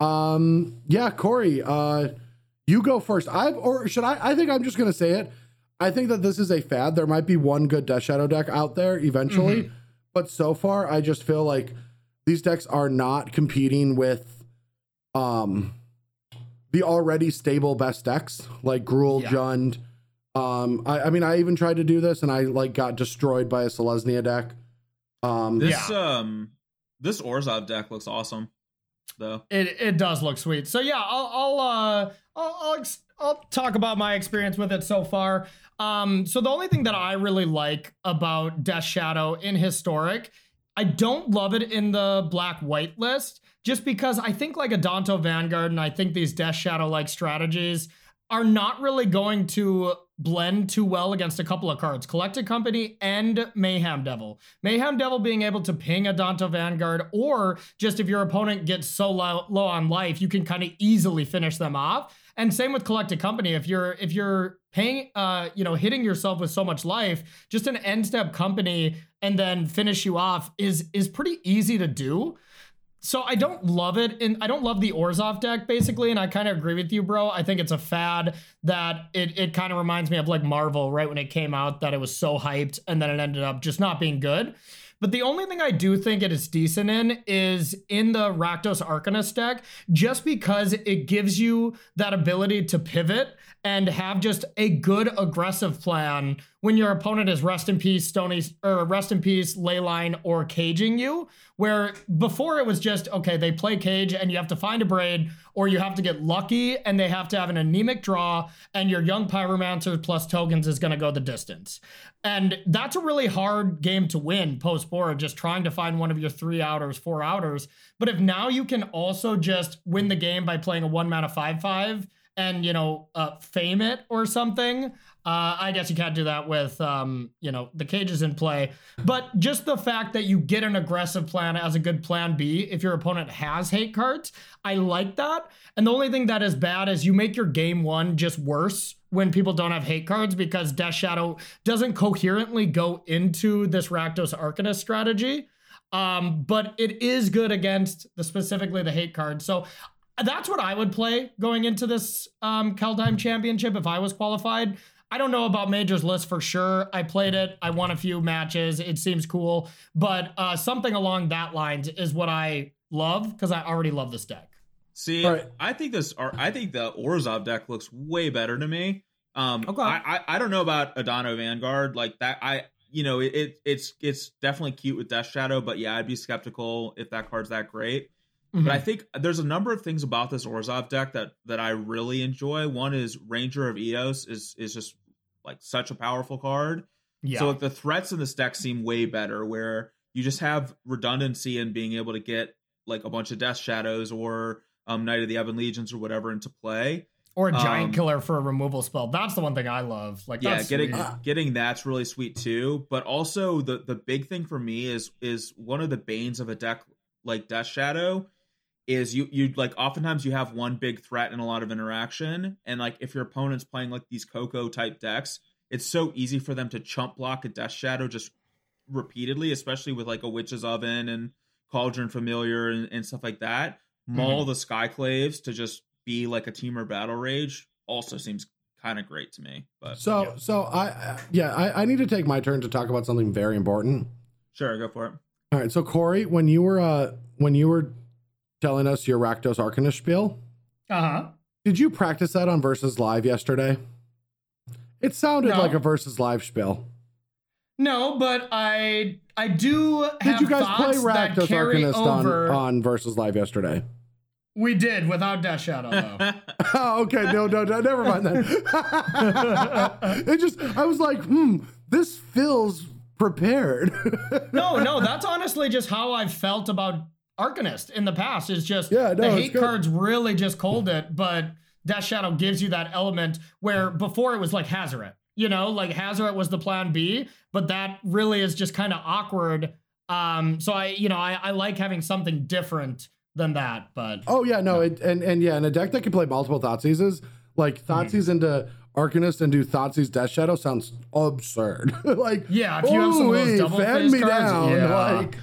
Speaker 1: Um, yeah, Corey, uh, you go first. I've or should I? I think I'm just gonna say it. I think that this is a fad. There might be one good Death Shadow deck out there eventually, but so far, I just feel like these decks are not competing with um the already stable best decks like Gruul,
Speaker 2: Yeah.
Speaker 1: Jund. Um, I, I mean, I even tried to do this and I like got destroyed by a Selesnya deck. Um,
Speaker 3: This um this Orzhov deck looks awesome, though.
Speaker 2: It it does look sweet. So yeah, I'll I'll uh I'll I'll, ex- I'll talk about my experience with it so far. Um, so the only thing that I really like about Death Shadow in historic, I don't love it in the black white list, just because I think like Adanto Vanguard and I think these Death Shadow like strategies are not really going to blend too well against a couple of cards Collected Company and Mayhem Devil. Mayhem Devil being able to ping Adanto Vanguard, or just if your opponent gets so low, low on life, you can kind of easily finish them off. And same with Collected Company. If you're if you're paying uh you know hitting yourself with so much life, just an end step company and then finish you off is is pretty easy to do. So I don't love it, and I don't love the Orzhov deck basically, and I kind of agree with you, bro. I think it's a fad that it it kind of reminds me of like Marvel, right when it came out, that it was so hyped, and then it ended up just not being good. But the only thing I do think it is decent in is in the Rakdos Arcanist deck, just because it gives you that ability to pivot and have just a good aggressive plan when your opponent is rest in peace, Stony or rest in peace, Leyline, or caging you. Where before it was just okay, they play cage and you have to find a braid, or you have to get lucky and they have to have an anemic draw, and your young pyromancer plus tokens is gonna go the distance. And that's a really hard game to win post board, just trying to find one of your three outers, four outers. But if now you can also just win the game by playing a one mana five five and you know uh, fame it or something. Uh, I guess you can't do that with um, you know the cages in play, but just the fact that you get an aggressive plan as a good plan B if your opponent has hate cards, I like that. And the only thing that is bad is you make your game one just worse when people don't have hate cards because Death Shadow doesn't coherently go into this Rakdos Arcanist strategy. Um, but it is good against the specifically the hate card. So that's what I would play going into this um, Kaldheim Championship if I was qualified. I don't know about Major's list for sure. I played it. I won a few matches. It seems cool, but uh, something along that lines is what I love because I already love this deck.
Speaker 3: See,
Speaker 1: All right.
Speaker 3: I think this. Or I think the Orzhov deck looks way better to me. Um,
Speaker 2: Okay.
Speaker 3: I, I I don't know about Adanto Vanguard like that. I you know it, it it's it's definitely cute with Death Shadow, but yeah, I'd be skeptical if that card's that great.
Speaker 2: Mhm.
Speaker 3: But I think there's a number of things about this Orzhov deck that that I really enjoy. One is Ranger of Eos is is just like such a powerful card.
Speaker 2: yeah.
Speaker 3: So like the threats in this deck seem way better, where you just have redundancy and being able to get like a bunch of Death Shadows or um, Knight of the Ebon Legions or whatever into play.
Speaker 2: or a giant
Speaker 3: um,
Speaker 2: killer for a removal spell. That's the one thing I love. Like
Speaker 3: Yeah,
Speaker 2: that's
Speaker 3: getting
Speaker 2: sweet.
Speaker 3: getting that's really sweet too. But also the the big thing for me is is one of the banes of a deck like Death Shadow is you you like oftentimes you have one big threat and a lot of interaction and like if your opponent's playing like these Coco type decks, it's so easy for them to chump block a Death Shadow just repeatedly, especially with like a Witch's Oven and Cauldron Familiar and, and stuff like that. Maul the Skyclaves to just be like a Teamer Battle Rage also seems kind of great to me. But
Speaker 1: So,
Speaker 2: Yeah.
Speaker 1: so I, I- yeah, I, I need to take my turn to talk about something very important.
Speaker 3: sure, go for it.
Speaker 1: All right, so Corey, when you were uh, when you were telling us your Rakdos Arcanist spiel,
Speaker 2: Uh-huh.
Speaker 1: did you practice that on Versus Live yesterday? It sounded
Speaker 2: No.
Speaker 1: like a Versus Live spiel.
Speaker 2: No, but I I do have
Speaker 1: Did you guys play
Speaker 2: thoughts that
Speaker 1: Rakdos
Speaker 2: carry
Speaker 1: Arcanist on,
Speaker 2: over.
Speaker 1: on Versus Live yesterday?
Speaker 2: we did without Death Shadow though.
Speaker 1: oh, <laughs> <laughs> okay, no, no, no, never mind then. <laughs> it just, I was like, hmm, this feels prepared.
Speaker 2: no, no, that's honestly just how I've felt about Arcanist in the past. Is just
Speaker 1: Yeah, no,
Speaker 2: the hate cards really just cold it, but Death Shadow gives you that element where before it was like Hazaret. You know, like Hazaret was the plan B, but that really is just kind of awkward. Um, so I, you know, I, I like having something different than that, but
Speaker 1: Oh yeah, no, it, and and yeah, and a deck that can play multiple Thoughtseize, like Thoughtseize into Arcanist and do Thoughtseize Death Shadow sounds absurd. <laughs> like
Speaker 2: Yeah, if you have some of those double
Speaker 1: me
Speaker 2: cards,
Speaker 1: down.
Speaker 2: yeah.
Speaker 1: Like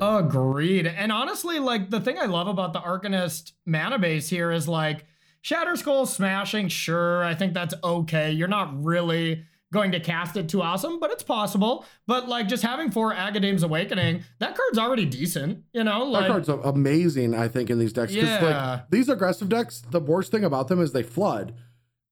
Speaker 2: Agreed. And honestly, like the thing I love about the Arcanist mana base here is like Shatter Skull smashing, sure, I think that's okay. You're not really going to cast it too awesome, but it's possible. But like just having four Agadeem's Awakening, that card's already decent, you know? Like,
Speaker 1: that card's amazing, I think, in these decks.
Speaker 2: Yeah.
Speaker 1: like these aggressive decks, the worst thing about them is they flood.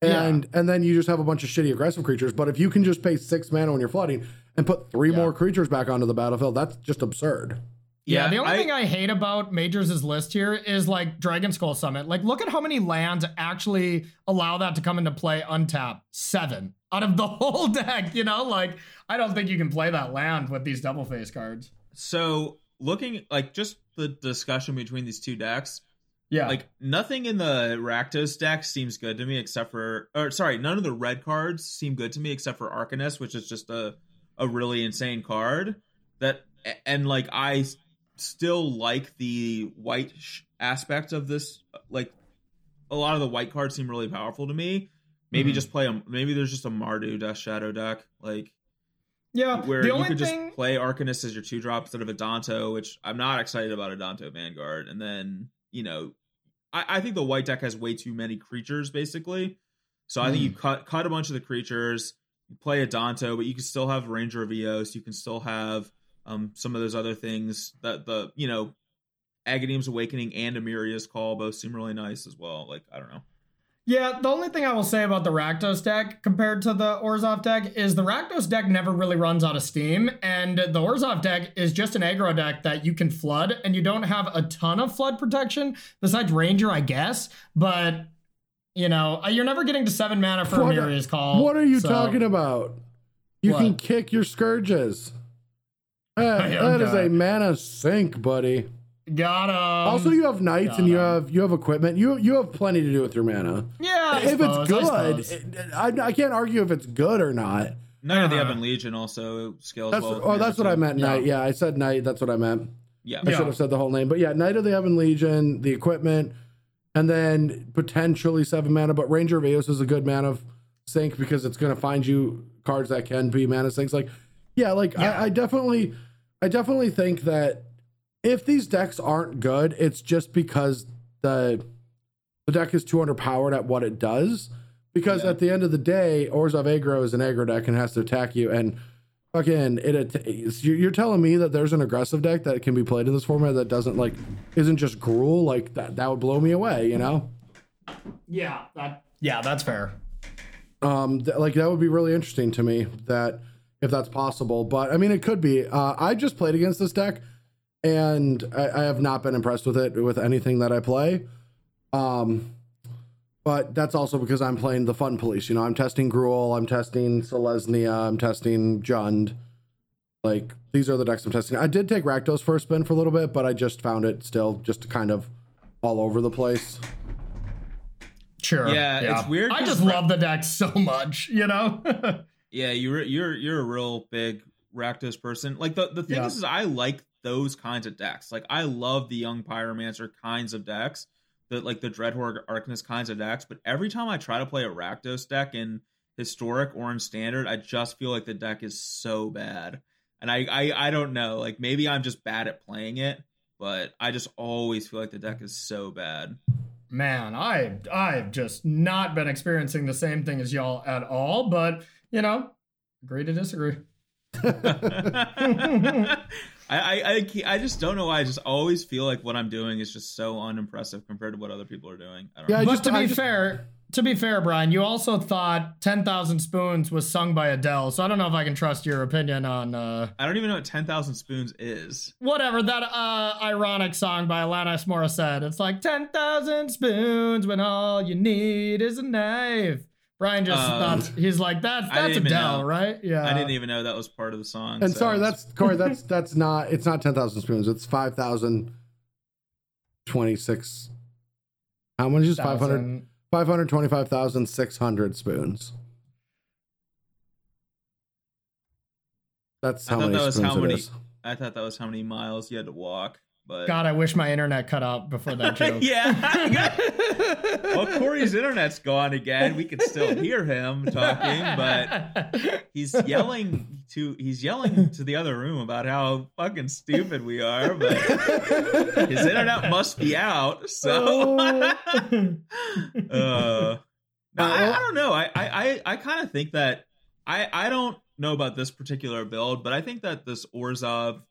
Speaker 1: And and then you just have a bunch of shitty aggressive creatures. But if you can just pay six mana when you're flooding and put three more creatures back onto the battlefield, that's just absurd.
Speaker 2: Yeah, the only
Speaker 3: I-
Speaker 2: thing I hate about Majors' list here is like Dragon Skull Summit. Like, look at how many lands actually allow that to come into play untap. Seven out of the <laughs> whole deck, you know? Like, I don't think you can play that land with these double face cards.
Speaker 3: So looking like just the discussion between these two decks,
Speaker 2: Yeah.
Speaker 3: like nothing in the Rakdos deck seems good to me except for or sorry, none of the red cards seem good to me except for Arcanist, which is just a a really insane card. That and like I still like the white sh- aspect of this. Like a lot of the white cards seem really powerful to me. Maybe
Speaker 2: Mhm.
Speaker 3: just play a maybe there's just a Mardu Death Shadow deck like
Speaker 2: yeah.
Speaker 3: where
Speaker 2: the
Speaker 3: you
Speaker 2: only
Speaker 3: could
Speaker 2: thing.
Speaker 3: just play Arcanist as your two drop instead of a Danto, which I'm not excited about a Danto Vanguard. And then, you know, I, I think the white deck has way too many creatures, basically. So I think you
Speaker 2: Hmm.
Speaker 3: cut cut a bunch of the creatures, you play a Danto, but you can still have Ranger of Eos, you can still have um some of those other things that the you know Agadeem's Awakening and Emeria's Call both seem really nice as well. Like, I don't know.
Speaker 2: Yeah, the only thing I will say about the Rakdos deck compared to the Orzhov deck is the Rakdos deck never really runs out of steam, and the Orzhov deck is just an aggro deck that you can flood, and you don't have a ton of flood protection besides Ranger, I guess. But you know, uh, you're never getting to seven mana for
Speaker 1: What-
Speaker 2: Emeria's Call.
Speaker 1: What are you
Speaker 2: so-
Speaker 1: talking about? You can kick your scourges. That- <laughs> that is a mana sink, buddy.
Speaker 2: Got him.
Speaker 1: also, you have knights and you have you have equipment. You you have plenty to do with your mana.
Speaker 2: yeah, I
Speaker 1: if
Speaker 2: suppose,
Speaker 1: it's good,
Speaker 2: suppose.
Speaker 1: it- I, I can't argue if it's good or not.
Speaker 3: Knight of the
Speaker 2: Uh-huh.
Speaker 3: Ebon Legion also scales
Speaker 1: That's
Speaker 3: well.
Speaker 1: oh, that's what. I meant.
Speaker 2: Yeah.
Speaker 1: Knight. Yeah, I said knight. That's what I meant.
Speaker 3: Yeah.
Speaker 1: I
Speaker 2: Yeah.
Speaker 1: should have said the whole name, but yeah, Knight of the Ebon Legion, the equipment, and then potentially seven mana. But Ranger of Eos is a good mana sink because it's going to find you cards that can be mana sinks. Like, yeah, like
Speaker 2: Yeah.
Speaker 1: I, I definitely, I definitely think that if these decks aren't good, it's just because the the deck is too underpowered at what it does. Because
Speaker 3: Yeah.
Speaker 1: at the end of the day, Orzhov aggro is an aggro deck and has to attack you and. Fucking it! att- You're you're telling me that there's an aggressive deck that can be played in this format that doesn't like isn't just Gruul like that. That would blow me away, you know.
Speaker 2: yeah, that, yeah, that's fair.
Speaker 1: Um, th- like that would be really interesting to me that if that's possible. But I mean, it could be. Uh, I just played against this deck, and I, I have not been impressed with it with anything that I play. Um, but that's also because I'm playing the fun police. You know, I'm testing Gruul, I'm testing Selesnya, I'm testing Jund. Like these are the decks I'm testing. I did take Rakdos for a spin for a little bit, but I just found it still just kind of all over the place.
Speaker 2: Sure.
Speaker 3: Yeah, it's weird
Speaker 2: I just
Speaker 3: Ra-
Speaker 2: love the deck so much, you know? <laughs>
Speaker 3: Yeah, you're you're you're a real big Rakdos person. Like the the thing
Speaker 2: Yeah.
Speaker 3: is, is I like those kinds of decks. Like I love the young pyromancer kinds of decks, the like the Dreadhorde Arcanist kinds of decks. But every time I try to play a Rakdos deck in historic or in standard, I just feel like the deck is so bad. And I I, I don't know. Like maybe I'm just bad at playing it, but I just always feel like the deck is so bad.
Speaker 2: Man, I I've just not been experiencing the same thing as y'all at all, but you know, agree to disagree. <laughs> <laughs> <laughs>
Speaker 3: I, I I just don't know why. I just always feel like what I'm doing is just so unimpressive compared to what other people are doing. I don't
Speaker 1: Yeah,
Speaker 3: know.
Speaker 2: But
Speaker 1: just-
Speaker 2: to be
Speaker 1: just-
Speaker 2: fair, to be fair, Brian, you also thought "Ten Thousand Spoons" was sung by Adele, so I don't know if I can trust your opinion on uh,
Speaker 3: I don't even know what ten thousand spoons is.
Speaker 2: whatever that uh, ironic song by Alanis Morissette. It's like ten thousand spoons when all you need is a knife. Brian just
Speaker 3: Uh,
Speaker 2: thought he's like that's that's
Speaker 3: didn't
Speaker 2: Adele,
Speaker 3: know.
Speaker 2: right? Yeah,
Speaker 3: I didn't even know that was part of the song.
Speaker 1: And
Speaker 3: so-
Speaker 1: sorry, that's Corey. That's <laughs> that's not. It's not ten thousand spoons. It's five thousand 26. How much is 500?
Speaker 2: Thousand.
Speaker 1: 525,600 spoons. That's
Speaker 3: I
Speaker 1: how
Speaker 3: thought
Speaker 1: many
Speaker 3: that was
Speaker 1: spoons
Speaker 3: how
Speaker 1: it
Speaker 3: many-
Speaker 1: is.
Speaker 3: I thought that was how many miles you had to walk. But
Speaker 2: God, I wish my internet cut out before that <laughs> joke.
Speaker 3: yeah. <laughs> well, Corey's internet's gone again. We can still hear him talking, but he's yelling to he's yelling to the other room about how fucking stupid we are. But his internet must be out. So, <laughs> uh, no, I, I don't know. I I I, I kind of think that I I don't know about this particular build, but I think that this Orzhov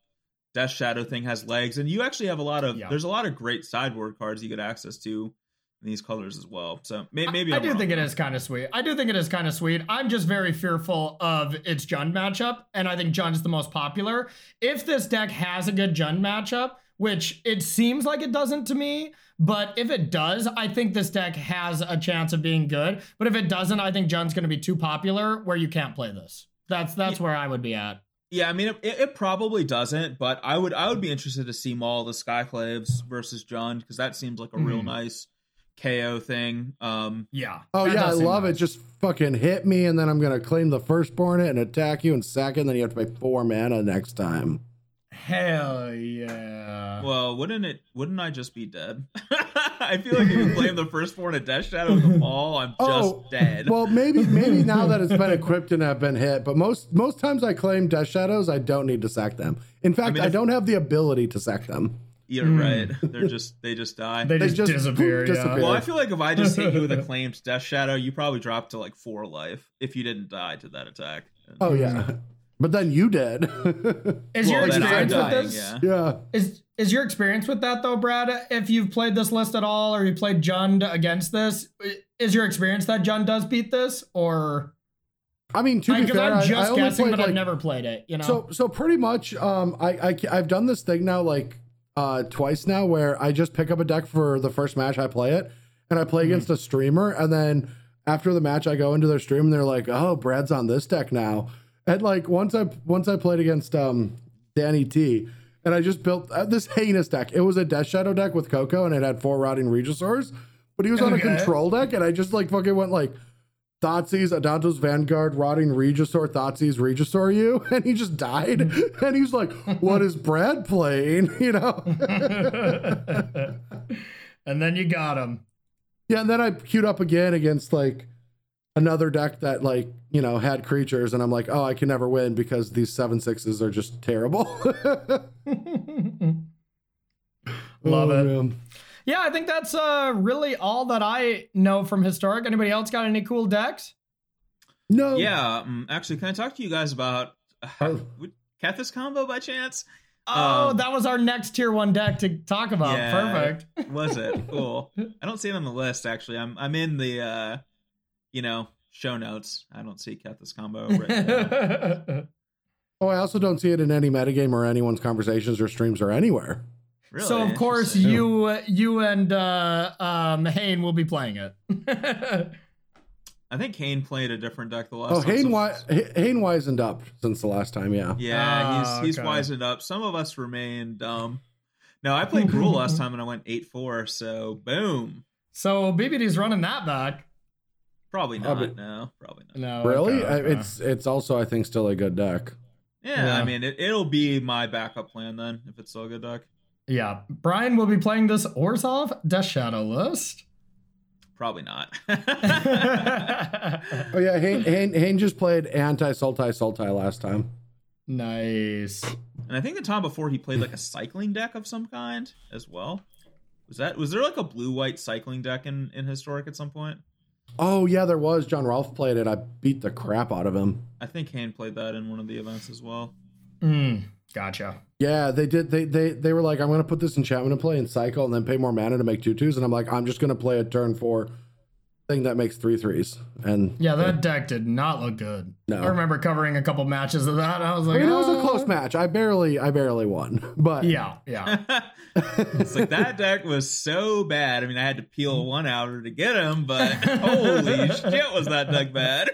Speaker 3: Death Shadow thing has legs, and you actually have a lot of.
Speaker 2: Yeah.
Speaker 3: There's a lot of great sideboard cards you get access to in these colors as well. So may, maybe
Speaker 2: I,
Speaker 3: I'm
Speaker 2: do think it is kind of sweet. I do think it is kind of sweet. I'm just very fearful of its Jund matchup, and I think Jund's the most popular. If this deck has a good Jund matchup, which it seems like it doesn't to me, but if it does, I think this deck has a chance of being good. But if it doesn't, I think Jund's going to be too popular where you can't play this. That's that's where I would be at.
Speaker 3: Yeah, I mean, it, it probably doesn't, but I would I would be interested to see Maul the Skyclaves versus Jund because that seems like a real
Speaker 2: Mhm.
Speaker 3: nice KO thing. Um,
Speaker 2: Yeah.
Speaker 1: Oh yeah, I love
Speaker 2: nice.
Speaker 1: it. Just fucking hit me, and then I'm gonna claim the firstborn it and attack you in second. Then you have to pay four mana next time.
Speaker 2: Hell yeah.
Speaker 3: well, wouldn't it? Wouldn't I just be dead? <laughs> I feel like if you claim the first firstborn of Death Shadow with the Maul, I'm just
Speaker 1: Oh,
Speaker 3: dead.
Speaker 1: Well, maybe maybe <laughs> now that it's been equipped and I've been hit, but most most times I claim Death Shadows, I don't need to sack them. In fact, I,
Speaker 3: mean, if-
Speaker 1: don't have the ability to sack them.
Speaker 3: You're
Speaker 2: Hmm.
Speaker 3: right. They're just they just die.
Speaker 2: They,
Speaker 1: They
Speaker 2: just,
Speaker 1: just
Speaker 2: disappear.
Speaker 1: poof,
Speaker 2: yeah.
Speaker 1: disappear.
Speaker 3: well, I feel like if I just hit you with a <laughs> claimed Death Shadow, you probably drop to like four life if you didn't die to that attack. And-
Speaker 1: Oh yeah, but then you did.
Speaker 2: Is
Speaker 3: Well,
Speaker 2: your
Speaker 3: then I'm
Speaker 2: experience with
Speaker 3: dying,
Speaker 2: this?
Speaker 3: yeah.
Speaker 1: yeah.
Speaker 2: Is is your experience with that though, Brad? If you've played this list at all, or you played Jund against this, is your experience that Jund does beat this, or
Speaker 1: I mean, to be
Speaker 2: because
Speaker 1: fair,
Speaker 2: I'm
Speaker 1: just I, I
Speaker 2: guessing, but
Speaker 1: like,
Speaker 2: I've never played it. You know,
Speaker 1: So so pretty much, um, I, I I've done this thing now like uh twice now where I just pick up a deck for the first match I play it, and I play against a streamer, and then after the match I go into their stream and they're like, "Oh, Brad's on this deck now," and like once I once I played against um Danny T. And I just built uh, this heinous deck. It was a Death Shadow deck with Coco, and it had four Rotting Regisaurs. But he was on
Speaker 2: Okay.
Speaker 1: a control deck, and I just like fucking went like Thoughtseize, Adanto's Vanguard, Rotting Regisaur, Thoughtseize, Regisaur you, <laughs> and he just died. <laughs> and he's like, "What is Brad playing?" <laughs> You know?
Speaker 2: and then you got him.
Speaker 1: yeah. And then I queued up again against like another deck that like you know had creatures, and I'm like, "Oh, I can never win because these seven sixes are just terrible." <laughs> <laughs>
Speaker 2: Love
Speaker 1: Oh,
Speaker 2: it.
Speaker 1: man.
Speaker 2: Yeah, I think that's uh really all that I know from historic. Anybody else got any cool decks?
Speaker 1: No.
Speaker 3: Yeah, um, actually, can I talk to you guys about
Speaker 1: Oh.
Speaker 3: would Kethis combo by chance?
Speaker 2: Oh,
Speaker 3: Um,
Speaker 2: that was our next tier one deck to talk about.
Speaker 3: Yeah.
Speaker 2: Perfect.
Speaker 3: Was it cool? <laughs> I don't see it on the list actually. I'm I'm in the uh, you know show notes. I don't see Kethis combo <laughs> right now.
Speaker 1: Oh, I also don't see it in any metagame or anyone's conversations or streams or anywhere.
Speaker 3: Really?
Speaker 2: so of course
Speaker 3: Interesting.
Speaker 2: you you and uh um Hane will be playing it. <laughs>
Speaker 3: I think Kane played a different deck the last.
Speaker 1: Oh,
Speaker 3: time,
Speaker 1: Hayne,
Speaker 3: so-
Speaker 1: wi- H- Hayne wisened up since the last time. Yeah.
Speaker 3: Yeah,
Speaker 2: Ah,
Speaker 3: he's he's
Speaker 2: okay.
Speaker 3: wisened up. Some of us remain dumb. No, I played Gruul last <laughs> time and I went eight four. So boom.
Speaker 2: so BBD's running that back.
Speaker 3: Probably
Speaker 1: Oh,
Speaker 3: not.
Speaker 1: but-
Speaker 3: no, probably not.
Speaker 2: No.
Speaker 1: Really?
Speaker 2: okay, okay.
Speaker 1: it's it's also I think still a good deck.
Speaker 3: Yeah,
Speaker 2: Yeah.
Speaker 3: I mean it, it'll be my backup plan then if it's still a good deck.
Speaker 2: yeah. Brian will be playing this Orzhov Death Shadow list.
Speaker 3: Probably not. <laughs> <laughs>
Speaker 1: Oh yeah, Hayne Hayne, Hayne just played anti Sultai Sultai last time.
Speaker 2: nice.
Speaker 3: and I think the time before he played like a cycling deck of some kind as well. Was that was there like a blue white cycling deck in in historic at some point?
Speaker 1: Oh yeah, there was. John Rolf played it. I beat the crap out of him.
Speaker 3: I think Kane played that in one of the events as well.
Speaker 2: Mm, gotcha.
Speaker 1: Yeah, they did. They they they were like, I'm gonna put this enchantment and play in cycle and then pay more mana to make two twos. And I'm like, I'm just gonna play a turn four thing that makes three threes. And
Speaker 2: Yeah, that deck did not look good.
Speaker 1: No.
Speaker 2: I remember covering a couple matches of that. I was
Speaker 1: I
Speaker 2: like,
Speaker 1: mean, it was a
Speaker 2: "Uh,
Speaker 1: close match. I barely I barely won, <laughs> but
Speaker 2: Yeah, yeah. <laughs>
Speaker 3: it's like that deck was so bad. I mean, I had to peel one outer to get him, but <laughs> holy shit, was that deck bad?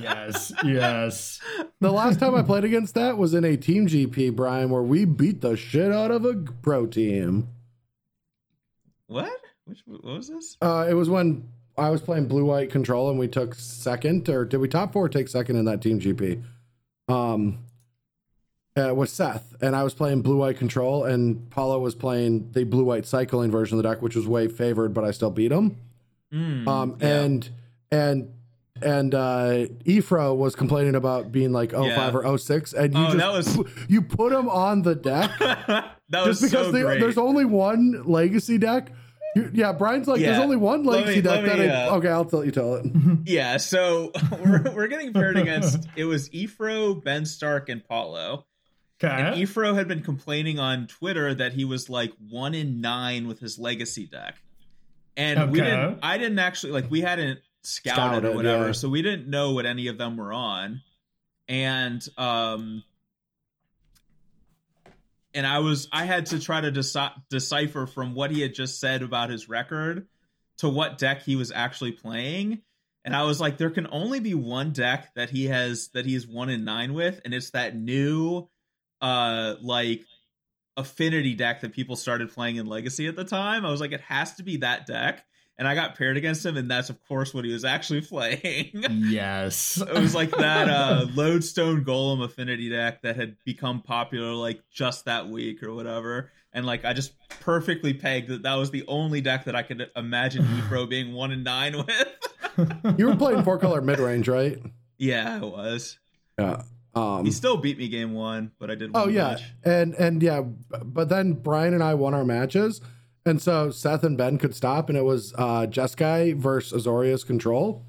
Speaker 2: yes, yes.
Speaker 1: The last time I played against that was in a team GP, Brian, where we beat the shit out of a pro team.
Speaker 3: What? Which what was this?
Speaker 1: Uh, it was when I was playing blue white control and we took second, or did we top four take second in that team GP? Um, uh, with Seth, and I was playing blue white control, and Paulo was playing the blue white cycling version of the deck, which was way favored, but I still beat him.
Speaker 3: Mm,
Speaker 1: Um,
Speaker 3: yeah.
Speaker 1: and and and uh Efro was complaining about being like 05
Speaker 3: Yeah.
Speaker 1: or 06 and you
Speaker 3: Oh,
Speaker 1: just
Speaker 3: was-
Speaker 1: you put him on the deck <laughs>
Speaker 3: that was
Speaker 1: just because
Speaker 3: so
Speaker 1: they- there's only one legacy deck. You, yeah, Brian's like, there's only one
Speaker 3: Let
Speaker 1: legacy
Speaker 3: me-
Speaker 1: deck
Speaker 3: let
Speaker 1: that I,
Speaker 3: uh,
Speaker 1: okay, I'll tell you tell it. <laughs>
Speaker 3: Yeah, so <laughs> we're, we're getting paired against it was Efro, Ben Stark, and Paulo. And
Speaker 2: Okay.
Speaker 3: Efro had been complaining on Twitter that he was like one in nine with his legacy deck. And we didn't I didn't actually like we hadn't scouted,
Speaker 1: Scouted,
Speaker 3: or whatever,
Speaker 1: yeah.
Speaker 3: so we didn't know what any of them were on. And um and I was I had to try to deci- decipher from what he had just said about his record to what deck he was actually playing. And I was like, there can only be one deck that he has that he is one in nine with, and it's that new uh like affinity deck that people started playing in Legacy at the time. I was like, it has to be that deck. And I got paired against him, and that's of course what he was actually <laughs> playing.
Speaker 2: yes.
Speaker 3: it was like that uh <laughs> lodestone golem affinity deck that had become popular like just that week or whatever and like i just perfectly pegged that that was the only deck that i could imagine <laughs> Efro being one and nine with
Speaker 1: You were playing four color mid range, right?
Speaker 3: yeah it was
Speaker 1: Yeah. Um,
Speaker 3: he still beat me game one but i did one
Speaker 1: Oh yeah,
Speaker 3: match.
Speaker 1: and and yeah, but then Brian and I won our matches, and so Seth and Ben could stop, and it was uh Jeskai versus Azorius Control.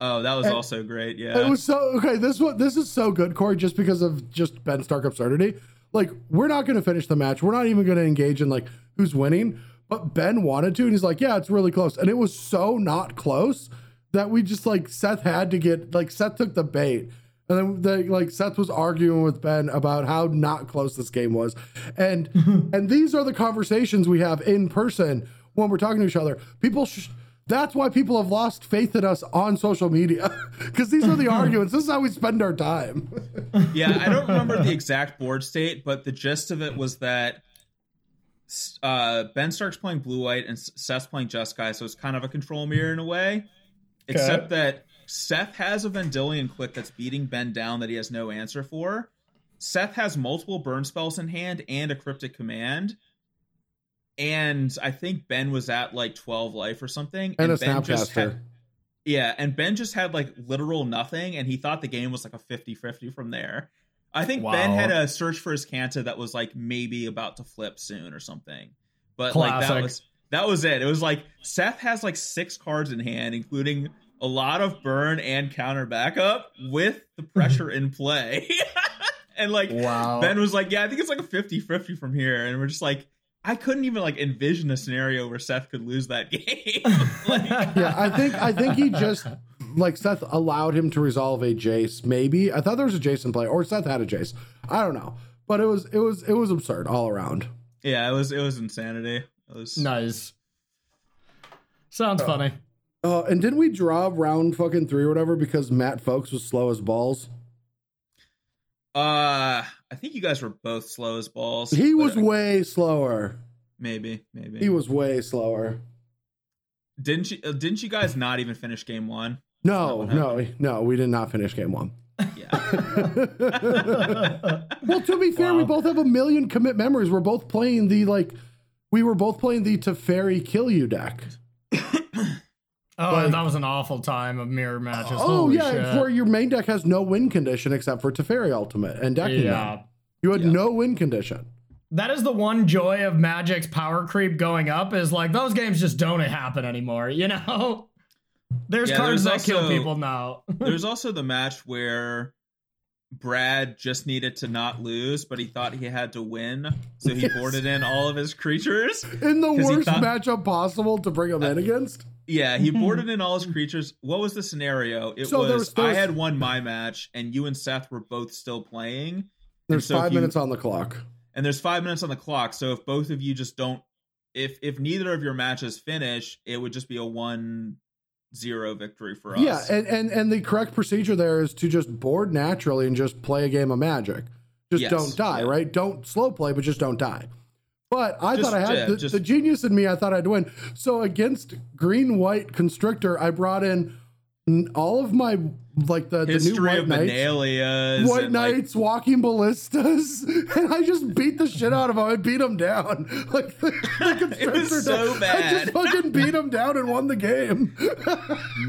Speaker 3: oh that was
Speaker 1: And-
Speaker 3: also great yeah
Speaker 1: It was so okay. This one, this is so good, Corey, just because of just Ben Stark absurdity. Like, we're not going to finish the match. We're not even going to engage in like who's winning. But Ben wanted to, and he's like, "Yeah, it's really close." And it was so not close that we just like Seth had to get like Seth took the bait, and then they, like Seth was arguing with Ben about how not close this game was, and <laughs> and these are the conversations we have in person when we're talking to each other. People. Sh- that's why people have lost faith in us on social media <laughs> because these are the <laughs> arguments. This is how we spend our time.
Speaker 3: yeah, I don't remember the exact board state, but the gist of it was that uh, Ben Stark's playing blue white and Seth's playing Jeskai, so it's kind of a control mirror in a way. Except that Seth has a Vendilion Clique that's beating Ben down that he has no answer for. Seth has multiple burn spells in hand and a cryptic command. And I think Ben was at like 12 life or something.
Speaker 1: And a
Speaker 3: Ben just had- yeah, and Ben just had like literal nothing, and he thought the game was like a 50 50 from there. I think Ben had a search for Azcanta that was like maybe about to flip soon or something. But like that was that was it. It was like Seth has like six cards in hand, including a lot of burn and counter backup with the <laughs> pressure in play. <laughs> and like
Speaker 2: Wow.
Speaker 3: Ben was like, Yeah, I think it's like a 50 50 from here. And we're just like, I couldn't even like envision a scenario where Seth could lose that <laughs> game. like,
Speaker 1: yeah, I think I think he just like Seth allowed him to resolve a Jace. Maybe I thought there was a Jason play, or Seth had a Jace. I don't know, but it was it was it was absurd all around.
Speaker 3: yeah, it was it was insanity. It was
Speaker 2: nice. Sounds oh. funny.
Speaker 1: Oh, and didn't we draw round fucking three or whatever because Matt Folks was slow as balls?
Speaker 3: uh I think you guys were both slow as balls.
Speaker 1: He was way slower.
Speaker 3: maybe, maybe.
Speaker 1: He was way slower.
Speaker 3: Didn't you? Uh, didn't you guys not even finish game one?
Speaker 1: No, no, no. We did not finish game one.
Speaker 3: Yeah. <laughs> <laughs>
Speaker 1: Well, to be fair, we both have a million commit memories. We're both playing the like, we were both playing the Teferi kill you deck. <coughs>
Speaker 2: Oh,
Speaker 1: Like-
Speaker 2: that was an awful time of mirror matches.
Speaker 1: Oh
Speaker 2: Holy
Speaker 1: yeah,
Speaker 2: shit.
Speaker 1: where your main deck has no win condition except for Teferi Ultimate and decking
Speaker 2: yeah.
Speaker 1: them. You had no win condition.
Speaker 2: That is the one joy of Magic's power creep going up is like those games just don't happen anymore, you know? <laughs> There's
Speaker 3: Yeah,
Speaker 2: cards
Speaker 3: there's
Speaker 2: that kill people now. <laughs>
Speaker 3: There's also the match where Brad just needed to not lose, but he thought he had to win, so he
Speaker 1: Yes.
Speaker 3: boarded in all of his creatures.
Speaker 1: In the worst
Speaker 3: thought-
Speaker 1: matchup possible to bring them uh, in against.
Speaker 3: Yeah, he hmm. boarded in all his creatures. What was the scenario? It
Speaker 1: So
Speaker 3: was,
Speaker 1: there was- there
Speaker 3: I had won my match, and you and Seth were both still playing.
Speaker 1: There's
Speaker 3: so
Speaker 1: five
Speaker 3: you-
Speaker 1: minutes on the clock.
Speaker 3: and there's five minutes on the clock. So if both of you just don't, if if neither of your matches finish, it would just be a one zero victory for us.
Speaker 1: Yeah, and, and and the correct procedure there is to just board naturally and just play a game of Magic. Just
Speaker 3: Yes,
Speaker 1: don't die,
Speaker 3: yeah.
Speaker 1: right? Don't slow play, but just don't die. But I
Speaker 3: Just-
Speaker 1: thought I had
Speaker 3: yeah,
Speaker 1: the,
Speaker 3: just-
Speaker 1: the genius in me. I thought I'd win. So against green white constrictor, I brought in all of my like the, the new
Speaker 3: History
Speaker 1: white
Speaker 3: of
Speaker 1: knights. White
Speaker 3: and, like,
Speaker 1: Knights walking ballistas, <laughs> and I just beat the shit out of them. I beat them down. <laughs> Like the, the <laughs> constrictor
Speaker 3: so
Speaker 1: I
Speaker 3: bad.
Speaker 1: just fucking beat him down and won the game.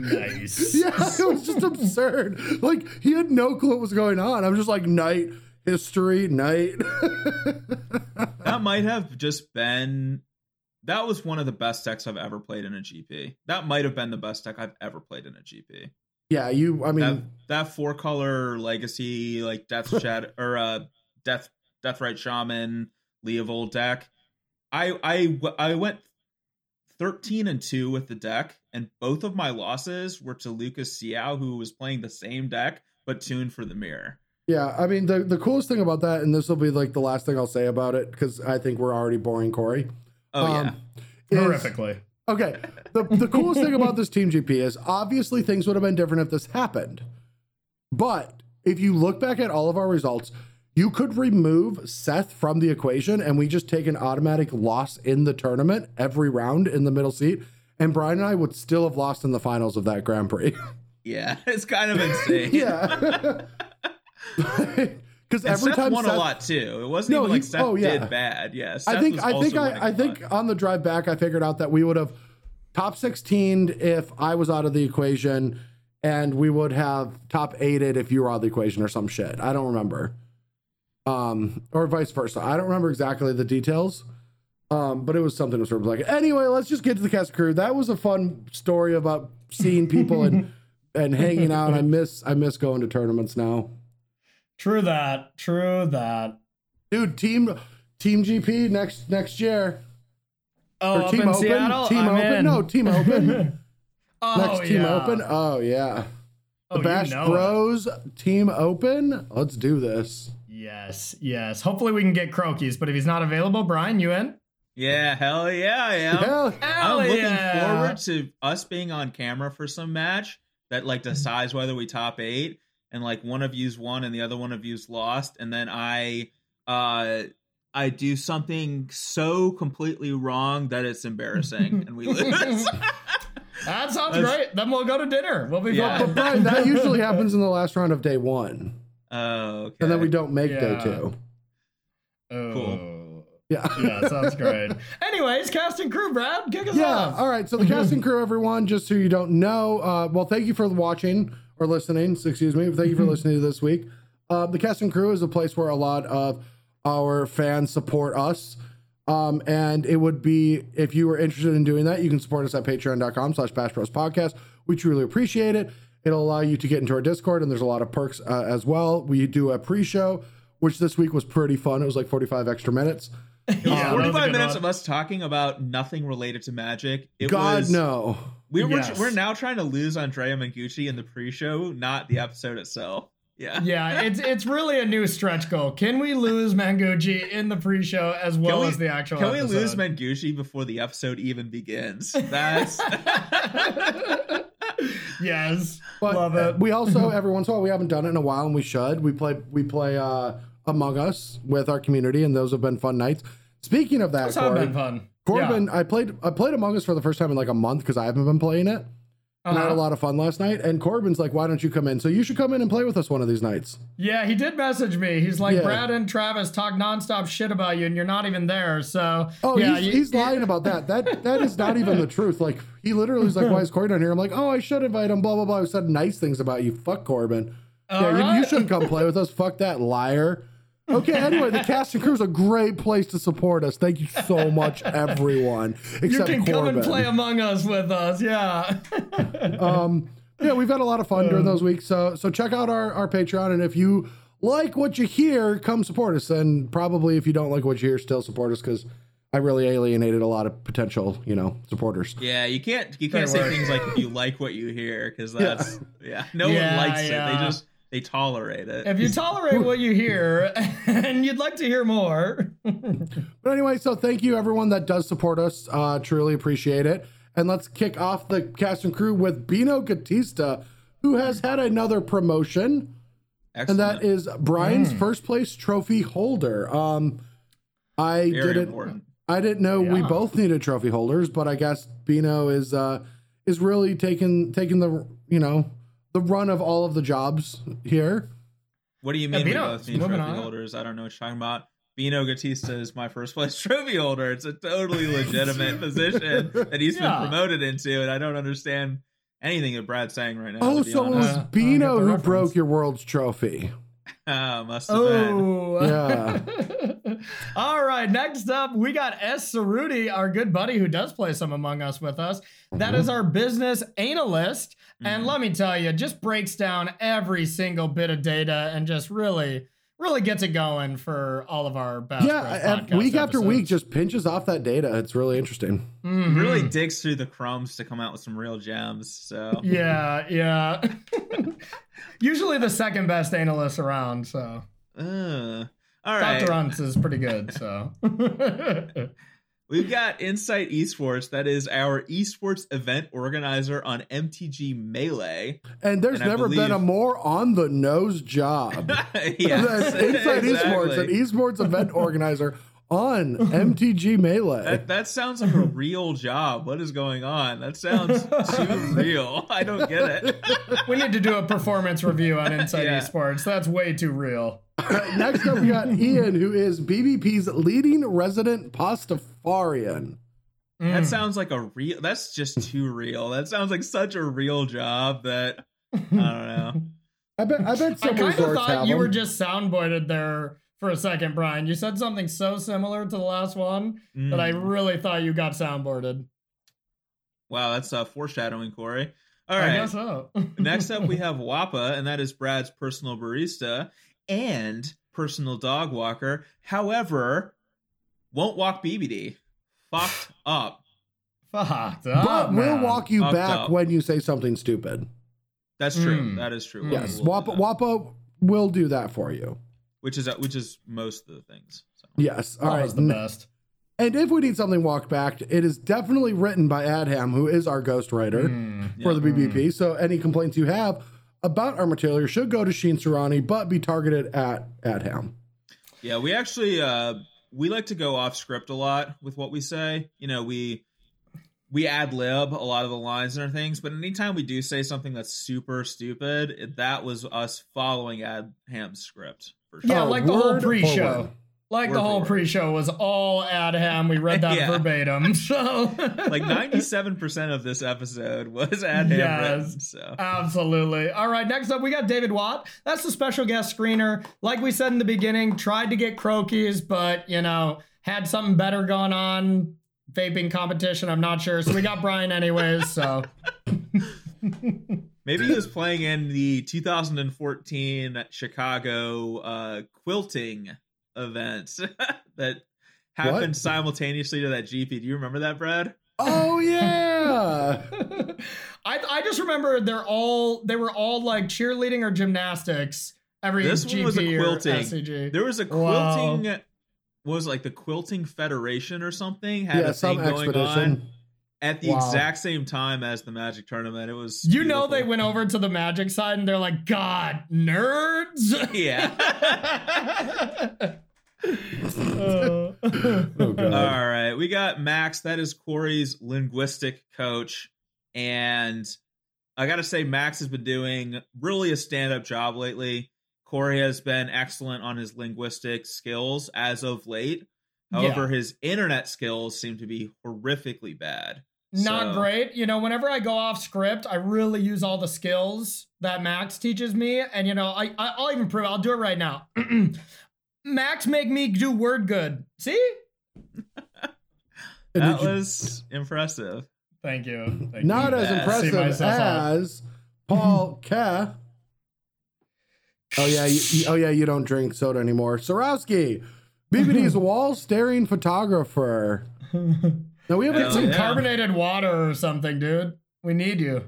Speaker 2: Nice.
Speaker 1: yeah, it was just absurd. Like he had no clue what was going on. I was just like knight history knight.
Speaker 3: that might have just been that was one of the best decks I've ever played in a GP. That might have been the best deck I've ever played in a GP.
Speaker 1: yeah, you. I mean,
Speaker 3: That that four color legacy like Death <laughs> Shed or uh Death Deathrite Shaman Leovold deck. I I I went 13 and 2 with the deck and both of my losses were to Lucas Xiao who was playing the same deck but tuned for the mirror.
Speaker 1: Yeah, I mean the the coolest thing about that, and this will be like the last thing I'll say about it because I think we're already boring Corey.
Speaker 3: Oh yeah.
Speaker 1: um, is-
Speaker 2: Horrifically.
Speaker 1: Okay, the the coolest thing about this Team GP is obviously things would have been different if this happened, but if you look back at all of our results, you could remove Seth from the equation, and we just take an automatic loss in the tournament every round in the middle seat, and Brian and I would still have lost in the finals of that Grand Prix.
Speaker 3: Yeah, <laughs> it's kind of insane. <laughs>
Speaker 1: yeah. <laughs> Because every
Speaker 3: Seth
Speaker 1: time
Speaker 3: won
Speaker 1: Seth,
Speaker 3: a lot too. It wasn't
Speaker 1: No,
Speaker 3: even like
Speaker 1: he-
Speaker 3: Seth
Speaker 1: oh, yeah.
Speaker 3: did bad. Yeah, Seth
Speaker 1: I think I think I, I think on the drive back I figured out that we would have top 16 if I was out of the equation and we would have top 8ed if you were out of the equation or some shit. I don't remember. Um or vice versa. I don't remember exactly the details. Um but it was something sort of like anyway, let's just get to the cast crew. That was a fun story about seeing people and <laughs> and hanging out. I miss I miss going to tournaments now.
Speaker 2: True that. True that.
Speaker 1: Dude, team team GP next next year.
Speaker 2: Oh,
Speaker 1: Or
Speaker 2: up
Speaker 1: team
Speaker 2: in
Speaker 1: open?
Speaker 2: Seattle?
Speaker 1: Team
Speaker 2: I'm
Speaker 1: open?
Speaker 2: in.
Speaker 1: No, team open. <laughs>
Speaker 2: oh,
Speaker 1: Next team
Speaker 2: yeah.
Speaker 1: open? Oh yeah.
Speaker 2: Oh,
Speaker 1: The
Speaker 2: you
Speaker 1: Bash
Speaker 2: know it.
Speaker 1: Bros team open. Let's do this.
Speaker 2: Yes, yes. Hopefully we can get Crokeyz, but if he's not available, Brian, you in?
Speaker 3: Yeah, hell yeah, I am.
Speaker 1: Hell,
Speaker 2: Hell
Speaker 3: I'm looking
Speaker 2: yeah.
Speaker 3: forward to us being on camera for some match that like decides whether we top eight and like one of you's won and the other one of you's lost and then I uh I do something so completely wrong that it's embarrassing and we lose. <laughs>
Speaker 2: That sounds
Speaker 3: That's-
Speaker 2: great. Then we'll go to dinner. We'll be
Speaker 3: Yeah.
Speaker 1: but Brian, that usually happens in the last round of day one,
Speaker 3: oh, okay.
Speaker 1: and then we don't make day
Speaker 2: Yeah.
Speaker 1: two.
Speaker 2: Oh.
Speaker 1: Yeah. <laughs>
Speaker 2: Yeah, sounds great. Anyways, cast and crew, Brad, kick us
Speaker 1: Yeah.
Speaker 2: off.
Speaker 1: All right. So the casting crew, everyone, just so you don't know, uh, well, thank you for watching or listening. Excuse me. Thank you for <laughs> listening to this week. Uh, the casting crew is a place where a lot of our fans support us. Um, and it would be if you were interested in doing that, you can support us at patreon.com slash bash bros podcast. We truly appreciate it. It'll allow you to get into our Discord, and there's a lot of perks uh, as well. We do a pre-show, which this week was pretty fun. It was like 45 extra minutes.
Speaker 2: Yeah, that was a
Speaker 3: 45 minutes
Speaker 2: one.
Speaker 3: of us talking about nothing related to magic. It
Speaker 1: God
Speaker 3: was,
Speaker 1: no.
Speaker 3: We were
Speaker 2: Yes.
Speaker 3: we're now trying to lose Andrea Mengucci in the pre-show, not the episode itself. Yeah.
Speaker 2: Yeah, it's it's really a new stretch goal. Can we lose Mengucci in the pre-show as well
Speaker 3: we-
Speaker 2: as the actual
Speaker 3: Can we lose Mengucci before the episode even begins? <laughs> That's
Speaker 2: yes.
Speaker 1: But
Speaker 2: Love it.
Speaker 1: we also every once in a while we haven't done it in a while and we should. We play we play uh Among Us with our community and those have been fun nights. Speaking of that,
Speaker 2: Those have
Speaker 1: Corey,
Speaker 2: been fun.
Speaker 1: Corbin, I played I played Among Us for the first time in like a month because I haven't been playing it.
Speaker 2: Yeah.
Speaker 1: And I had a
Speaker 2: Uh-huh.
Speaker 1: lot of fun last night. And Corbin's like, "Why don't you come in?" So you should come in and play with us one of these nights.
Speaker 2: Yeah, he did message me. He's like,
Speaker 1: Yeah.
Speaker 2: Brad and Travis talk nonstop shit about you, and you're not even there. So,
Speaker 1: Oh,
Speaker 2: yeah,
Speaker 1: he's,
Speaker 2: you-
Speaker 1: he's lying about that. That that is not even the truth. Like he literally was like, "Why is Corbin here?" I'm like, "Oh, I should invite him." Blah blah blah. I said nice things about you. Fuck Corbin.
Speaker 2: All
Speaker 1: yeah, you, you shouldn't come play with us. Fuck that liar. Okay, anyway, the cast and crew is a great place to support us. Thank you so much, <laughs> everyone.
Speaker 2: you can
Speaker 1: Corbin.
Speaker 2: come and play Among Us with us. Yeah. <laughs>
Speaker 1: um, yeah, we've had a lot of fun during those weeks. So so check out our, our Patreon, and if you like what you hear, come support us. And probably if you don't like what you hear, still support us because I really alienated a lot of potential, you know, supporters.
Speaker 3: yeah. You can't you can't
Speaker 2: Good
Speaker 3: say
Speaker 2: work.
Speaker 3: things like if you like what you hear because that's yeah. No
Speaker 2: Yeah,
Speaker 3: one likes it. They just they tolerate it.
Speaker 2: if you tolerate what you hear <laughs> and you'd like to hear more, <laughs>
Speaker 1: But anyway, so thank you everyone that does support us. Uh, truly appreciate it. And let's kick off the cast and crew with Bino Gatista, who has had another promotion. and that is Brian's first place trophy holder. Um, I
Speaker 3: Very
Speaker 1: didn't.
Speaker 3: important.
Speaker 1: I didn't know we both needed trophy holders, but I guess Bino is uh is really taking taking the you know the run of all of the jobs here.
Speaker 3: What do you
Speaker 2: Yeah,
Speaker 3: mean we
Speaker 2: Bino,
Speaker 3: both need
Speaker 2: moving
Speaker 3: trophy
Speaker 2: on.
Speaker 3: holders? I don't know what you're talking about. Bino Gatista is my first place <laughs> trophy holder. It's a totally <laughs> legitimate position that he's
Speaker 2: Yeah.
Speaker 3: been promoted into, and I don't understand anything that Brad's saying right now.
Speaker 1: Oh,
Speaker 3: to be
Speaker 1: so it was
Speaker 2: Uh, I don't
Speaker 1: Bino who
Speaker 2: reference.
Speaker 1: broke your world's trophy. <laughs>
Speaker 3: Ah, must have been.
Speaker 2: Oh,
Speaker 1: Yeah.
Speaker 2: All right. Next up, we got S. Cerruti, our good buddy who does play some Among Us with us. That is our business analyst. And
Speaker 3: Mhm.
Speaker 2: let me tell you, just breaks down every single bit of data and just really, really gets it going for all of our Bash
Speaker 1: yeah,
Speaker 2: Bros
Speaker 1: and week after week, just pinches off that data. It's really interesting.
Speaker 2: Mhm.
Speaker 3: really digs through the crumbs to come out with some real gems. So
Speaker 2: Yeah, yeah. <laughs> Usually the second best analyst around, so
Speaker 3: Uh, all right.
Speaker 2: Dr. Unz is pretty good, so <laughs>
Speaker 3: We've got Insight Esports. That is our esports event organizer on MTG Melee.
Speaker 1: And there's
Speaker 3: And
Speaker 1: never been a more on the nose job <laughs>
Speaker 3: yes, <laughs>
Speaker 1: than Inside Esports, an esports event organizer on <laughs> MTG Melee.
Speaker 3: That, that sounds like a real job. What is going on? That sounds too <laughs> real. I don't get it.
Speaker 2: we need to do a performance review on Inside
Speaker 3: Yeah.
Speaker 2: Esports. That's way too real.
Speaker 1: Next up, we got Ian, who is BBP's leading resident Pastafarian.
Speaker 3: That
Speaker 2: Mm.
Speaker 3: sounds like a real. That's just too real. That sounds like such a real job that I don't know.
Speaker 1: I bet. I bet
Speaker 2: I kind of thought
Speaker 1: have
Speaker 2: you were just soundboarded there for a second, Brian. You said something so similar to the last one that I
Speaker 3: Mm.
Speaker 2: really thought you got soundboarded.
Speaker 3: Wow, that's uh, foreshadowing, Corey. All right.
Speaker 2: I guess so. <laughs>
Speaker 3: Next up, we have Wappa, and that is Brad's personal barista and personal dog walker. However, won't walk BBD. Fucked up.
Speaker 2: Fucked up.
Speaker 1: But
Speaker 2: up,
Speaker 1: we'll walk you
Speaker 3: Fucked
Speaker 1: back
Speaker 3: up.
Speaker 1: when you say something stupid.
Speaker 3: That's true.
Speaker 2: Mm.
Speaker 3: That is true.
Speaker 2: Mm.
Speaker 1: Yes,
Speaker 3: We'll do
Speaker 1: Wappa. Wappa will do that for you.
Speaker 3: Which is which is most of the things. So.
Speaker 1: Yes. All
Speaker 2: That
Speaker 1: right.
Speaker 2: the best.
Speaker 1: And if we need something walked back, it is definitely written by Adham, who is our ghostwriter
Speaker 2: Mm.
Speaker 1: for
Speaker 3: Yeah.
Speaker 1: the BBP. So any complaints you have about our material should go to Sheen Surani, but be targeted at Adham.
Speaker 3: Yeah, we actually uh we like to go off script a lot with what we say. You know, we we ad lib a lot of the lines and our things, but anytime we do say something that's super stupid, it, that was us following Adham's script for sure.
Speaker 2: Yeah,
Speaker 1: Oh,
Speaker 2: like the whole pre-show.
Speaker 1: word.
Speaker 2: Like
Speaker 3: Word
Speaker 2: the whole pre-show was all Adham. We read that <laughs>
Speaker 3: Yeah.
Speaker 2: verbatim. <laughs> So
Speaker 3: like 97% of this episode was Adham
Speaker 2: Yes.
Speaker 3: written, so
Speaker 2: Absolutely. All right, next up we got David Watt. That's the special guest screener. Like we said in the beginning, tried to get Crokeyz, but you know, had something better going on. Vaping competition, I'm not sure. So we got Brian anyways, so <laughs>
Speaker 3: maybe he was playing in the 2014 Chicago uh quilting event <laughs> that happened
Speaker 1: What?
Speaker 3: simultaneously to that GP. Do you remember that, Brad?
Speaker 1: Oh <laughs> yeah. <laughs>
Speaker 2: I I just remember they're all they were all like cheerleading or gymnastics every
Speaker 3: This one
Speaker 2: GP
Speaker 3: was a quilting.
Speaker 2: SCG.
Speaker 3: There was a quilting what was like the quilting federation or something had
Speaker 1: yeah,
Speaker 3: a
Speaker 1: some
Speaker 3: thing going
Speaker 1: expedition.
Speaker 3: on at the
Speaker 2: Wow.
Speaker 3: exact same time as the magic tournament. It was
Speaker 2: You know they went over to the magic side and they're like, God, nerds. <laughs>
Speaker 3: Yeah.
Speaker 2: Uh, <laughs>
Speaker 1: Oh, God.
Speaker 3: All right, we got Max. That is Corey's linguistic coach, and I gotta say, Max has been doing really a stand-up job lately. Corey has been excellent on his linguistic skills as of late. However, his internet skills seem to be horrifically bad.
Speaker 2: Not
Speaker 3: So-
Speaker 2: great. You know, whenever I go off script, I really use all the skills that Max teaches me. And, you know, I, I, I'll even prove I'll do it right now. <clears throat> Max make me do word good. See?
Speaker 3: That was impressive.
Speaker 2: Thank you. Thank
Speaker 1: not
Speaker 2: you.
Speaker 1: as
Speaker 3: Yeah.
Speaker 1: Impressive as Paul <laughs> K. Oh yeah, you, you- oh yeah, you don't drink soda anymore. Sorowski, BBD's <laughs> wall staring photographer. <laughs> Now we haven't
Speaker 3: Hell
Speaker 2: some
Speaker 3: yeah.
Speaker 2: carbonated water or something, dude. We need you.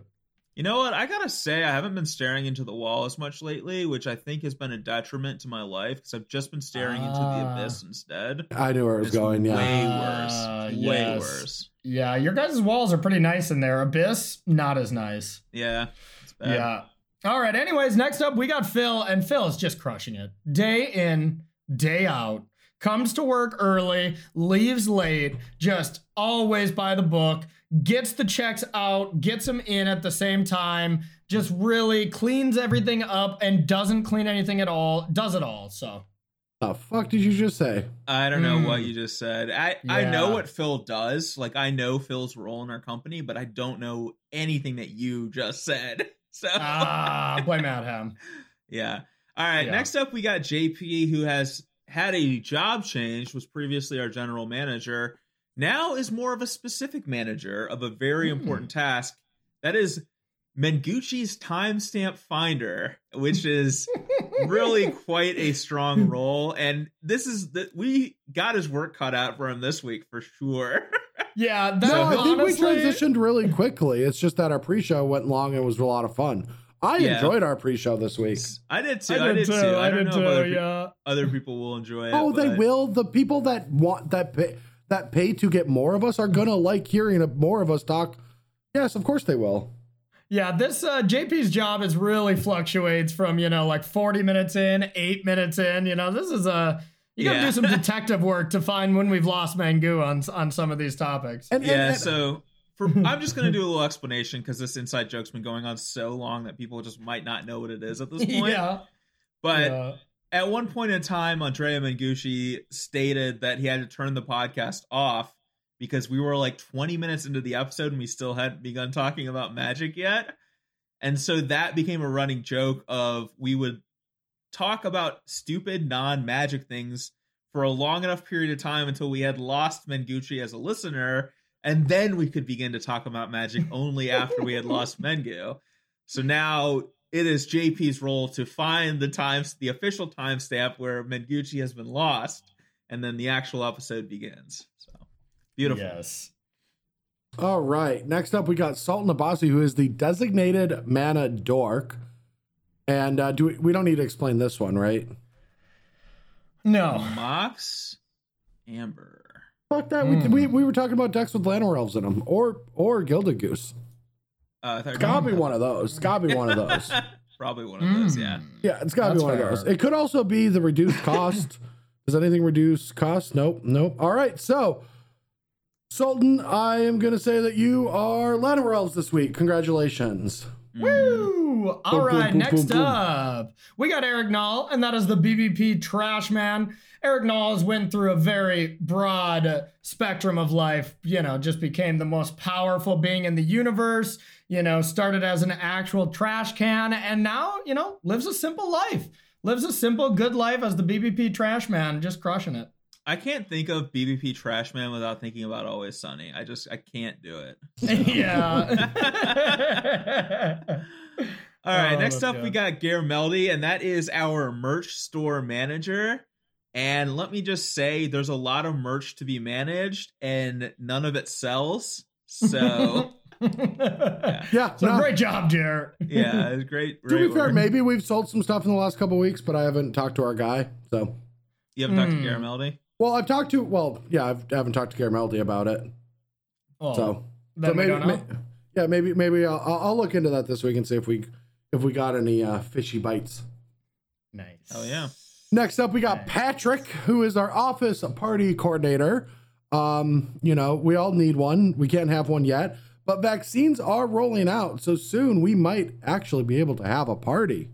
Speaker 3: You know what? I gotta say, I haven't been staring into the wall as much lately, which I think has been a detriment to my life because I've just been staring into the
Speaker 2: Ah.
Speaker 3: abyss instead.
Speaker 1: I knew where it was
Speaker 3: It's
Speaker 1: going. Yeah,
Speaker 3: way
Speaker 2: Ah,
Speaker 3: worse. Way
Speaker 2: yes.
Speaker 3: worse.
Speaker 2: Yeah, your guys' walls are pretty nice in there. Abyss, not as nice.
Speaker 3: Yeah. It's bad.
Speaker 2: Yeah. All right. Anyways, next up we got Phil, and Phil is just crushing it day in, day out. Comes to work early, leaves late, just always by the book, gets the checks out, gets them in at the same time, just really cleans everything up and doesn't clean anything at all, does it all. So
Speaker 1: The fuck did you just say?
Speaker 3: I don't know what
Speaker 2: Mm.
Speaker 3: you just said. I I know what Phil does. Like I know Phil's role in our company, but I don't know anything that you just said. <laughs> So
Speaker 2: ah, blame Adham. <laughs>
Speaker 3: yeah. All right.
Speaker 2: Yeah.
Speaker 3: Next up, we got JP, who has had a job change. Was previously our general manager. Now is more of a specific manager of a very
Speaker 2: Hmm.
Speaker 3: important task. That is Mengucci's timestamp finder, which is really <laughs> quite a strong role. And this is that we got his work cut out for him this week for sure. <laughs>
Speaker 2: Yeah, that
Speaker 1: No, I think
Speaker 2: honestly,
Speaker 1: we transitioned really quickly. It's just that our pre-show went long and was a lot of fun. I
Speaker 3: Yeah.
Speaker 1: enjoyed our pre-show this week.
Speaker 3: I did too.
Speaker 2: I did, too.
Speaker 3: I,
Speaker 2: I
Speaker 3: don't
Speaker 2: did
Speaker 3: know
Speaker 2: too.
Speaker 3: if other, pe-
Speaker 2: yeah.
Speaker 3: other people will enjoy it.
Speaker 1: Oh, they
Speaker 3: but-
Speaker 1: will. The people that want that pay that pay to get more of us are gonna like hearing more of us talk. Yes, of course they will.
Speaker 2: Yeah, this uh, JP's job is really fluctuates from you know like forty minutes in, eight minutes in. You know, this is a you gotta
Speaker 3: Yeah.
Speaker 2: do some <laughs> detective work to find when we've lost Mengu on on some of these topics.
Speaker 1: And, and-
Speaker 3: Yeah,
Speaker 1: and-
Speaker 3: so for <laughs> I'm just gonna do a little explanation because this inside joke's been going on so long that people just might not know what it is at this <laughs> point.
Speaker 2: yeah,
Speaker 3: But
Speaker 2: yeah.
Speaker 3: at one point in time, Andrea Mengucci stated that he had to turn the podcast off because we were like 20 minutes into the episode and we still hadn't begun talking about magic yet. And so that became a running joke of we would talk about stupid non-magic things for a long enough period of time until we had lost Mengucci as a listener, and then we could begin to talk about magic only after we had lost <laughs> Mengu. So now it is JP's role to find the times the official timestamp where Mengucci has been lost, and then the actual episode begins. So beautiful.
Speaker 2: Yes.
Speaker 1: all right. Next up, we got Sultan Abasi, who is the designated mana dork. And uh, do we, we don't need to explain this one, right?
Speaker 2: No.
Speaker 3: Mox Amber.
Speaker 1: Fuck that. We,
Speaker 2: Hmm.
Speaker 1: we we were talking about decks with Llanowar elves in them, or or Gilded Goose.
Speaker 3: Uh, I thought you
Speaker 1: It's
Speaker 3: were
Speaker 1: gotta be one of those. It's gotta be one of those. <laughs>
Speaker 3: Probably one of those, yeah.
Speaker 2: Mm.
Speaker 1: Yeah, it's gotta
Speaker 2: That's
Speaker 1: be one
Speaker 2: fair.
Speaker 1: of those. It could also be the reduced cost. <laughs> Does anything reduce cost? Nope, nope. All right, so Sultan, I am gonna say that you are Llanowar elves this week. Congratulations.
Speaker 3: Mm.
Speaker 2: Woo! All
Speaker 1: Boom, boom,
Speaker 2: right,
Speaker 1: boom,
Speaker 2: next
Speaker 1: boom, boom.
Speaker 2: up, we got Eric Knoll, and that is the BBP Trash Man. Eric Knoll has went through a very broad spectrum of life. You know, just became the most powerful being in the universe. You know, started as an actual trash can, and now you know lives a simple life. Lives a simple, good life as the BBP Trash Man, just crushing it.
Speaker 3: I can't think of BBP Trash Man without thinking about Always Sunny. I just I can't do it. <laughs>
Speaker 2: yeah. <laughs> <laughs>
Speaker 3: All right,
Speaker 2: Oh,
Speaker 3: next
Speaker 2: that's
Speaker 3: up we got Gare Meldy, and that is our merch store manager. And let me just say, there's a lot of merch to be managed, and none of it sells. So <laughs>
Speaker 1: Yeah,
Speaker 2: So
Speaker 1: no,
Speaker 2: great job, Jared.
Speaker 3: yeah, <laughs> it's great.
Speaker 1: to be fair,
Speaker 3: work.
Speaker 1: maybe we've sold some stuff in the last couple weeks, but I haven't talked to our guy. So,
Speaker 3: you haven't talked to
Speaker 2: Hmm.
Speaker 3: Gare Meldy.
Speaker 1: well, I've talked to well, yeah, I've, I haven't talked to Garameldi about it.
Speaker 2: Oh,
Speaker 1: So, so maybe,
Speaker 2: don't know.
Speaker 1: may- yeah, maybe maybe I'll, I'll I'll look into that this week and see if we if we got any uh, fishy bites.
Speaker 2: Nice.
Speaker 3: Oh yeah.
Speaker 1: Next up, we got
Speaker 2: Nice.
Speaker 1: Patrick, who is our office party coordinator. Um, you know, we all need one. We can't have one yet, but vaccines are rolling out, so soon we might actually be able to have a party.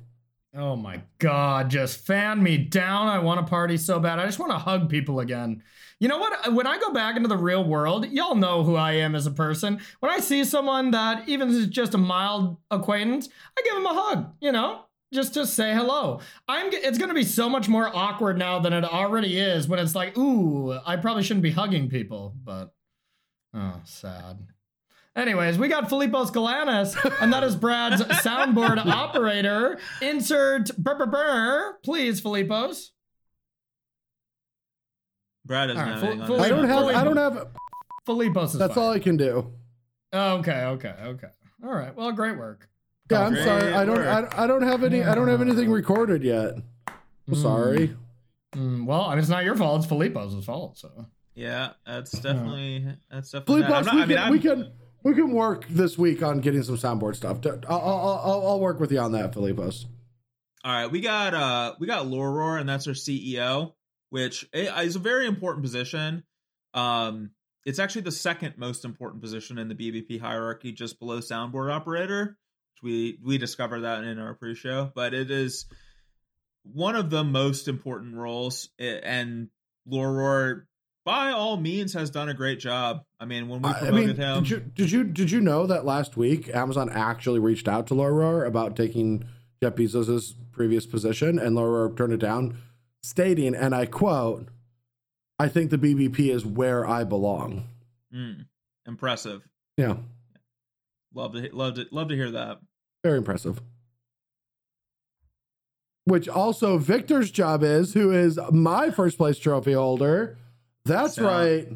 Speaker 2: Oh my god, just fan me down. I want to party so bad. I just want to hug people again. You know what? Uh, when I go back into the real world, y'all know who I am as a person. When I see someone that even is just a mild acquaintance, I give them a hug, you know? Just to say hello. I'm it's going to be so much more awkward now than it already is when it's like, "Ooh, I probably shouldn't be hugging people." But oh, sad. Anyways, we got Filipos Galanis, and that is Brad's <laughs> soundboard operator. Insert brr, brr, brr, please, Filipos.
Speaker 3: Brad doesn't
Speaker 2: All right,
Speaker 3: have
Speaker 2: full-
Speaker 3: anything on
Speaker 1: I don't have.
Speaker 2: fully-
Speaker 1: I don't have.
Speaker 2: Filipos is
Speaker 1: That's
Speaker 2: fine.
Speaker 1: all I can do.
Speaker 2: Okay, okay, okay. All right. Well, great work.
Speaker 1: Yeah, I'm
Speaker 3: Great
Speaker 1: sorry. I don't. I, I don't have any. I don't have anything recorded yet. I'm sorry.
Speaker 2: Mm, well, I mean, it's not your fault. It's Filipos' fault. So.
Speaker 3: Yeah, that's definitely that's definitely.
Speaker 1: Fleet
Speaker 3: bad. Not-
Speaker 1: we,
Speaker 3: I mean,
Speaker 1: can, we can we can work this week on getting some soundboard stuff. I'll, I'll, I'll, I'll work with you on that, Filipos.
Speaker 3: All right, we got uh we got Loror, and that's our CEO, which is a very important position. Um, it's actually the second most important position in the BBP hierarchy, just below soundboard operator. Which we we discovered that in our pre-show, but it is one of the most important roles. And Loror, by all means, has done a great job. I mean, when we promoted I mean,
Speaker 1: him, did you, did you did you know that last week Amazon actually reached out to Loror about taking Jeff Bezos's previous position, and Loror turned it down, stating, and I quote I think the BBP is where I belong.
Speaker 3: Mm, impressive.
Speaker 1: Yeah.
Speaker 3: Love to love to love to hear that.
Speaker 1: Very impressive. Which also Victor's job is, who is my first place trophy holder. That's so, right.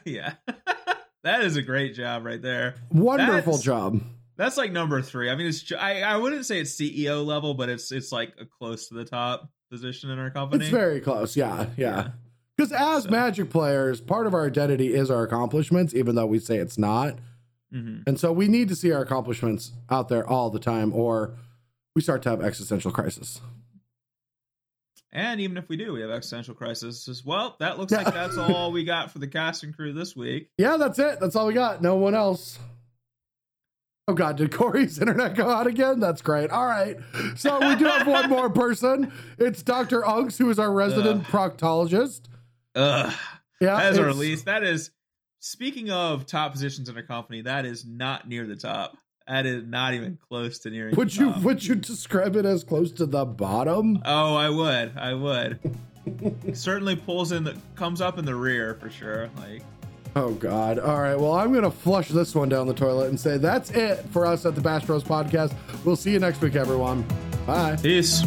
Speaker 1: <laughs>
Speaker 3: yeah. <laughs> that is a great job right there.
Speaker 1: Wonderful that's, job.
Speaker 3: That's like number three. I mean, it's I, I wouldn't say it's CEO level, but it's it's like close to the top position in our company.
Speaker 1: It's very close. Yeah, yeah. yeah. Because as so. Magic players, part of our identity is our accomplishments, even though we say it's not. Mm-hmm. And so we need to see our accomplishments out there all the time, or we start to have existential crisis.
Speaker 3: And even if we do, we have existential crisis as well. That looks yeah. like that's all <laughs> we got for the cast and crew this week.
Speaker 1: Yeah, that's it. That's all we got. No one else. Oh God, did Corey's <laughs> internet go out again? That's great. All right. So we do have one more <laughs> person. It's Dr. Unks, who is our resident Ugh. proctologist.
Speaker 3: Ugh. Yeah. That is a release. That is speaking of top positions in a company, that is not near the top. That is not even close to nearing.
Speaker 1: Would you would you describe it as close to the bottom?
Speaker 3: Oh, I would. I would. Certainly pulls in the comes up in the rear for sure. Like
Speaker 1: Oh God! All right. Well, I'm gonna flush this one down the toilet and say that's it for us at the Bash Bros podcast. We'll see you next week, everyone. Bye.
Speaker 3: Peace.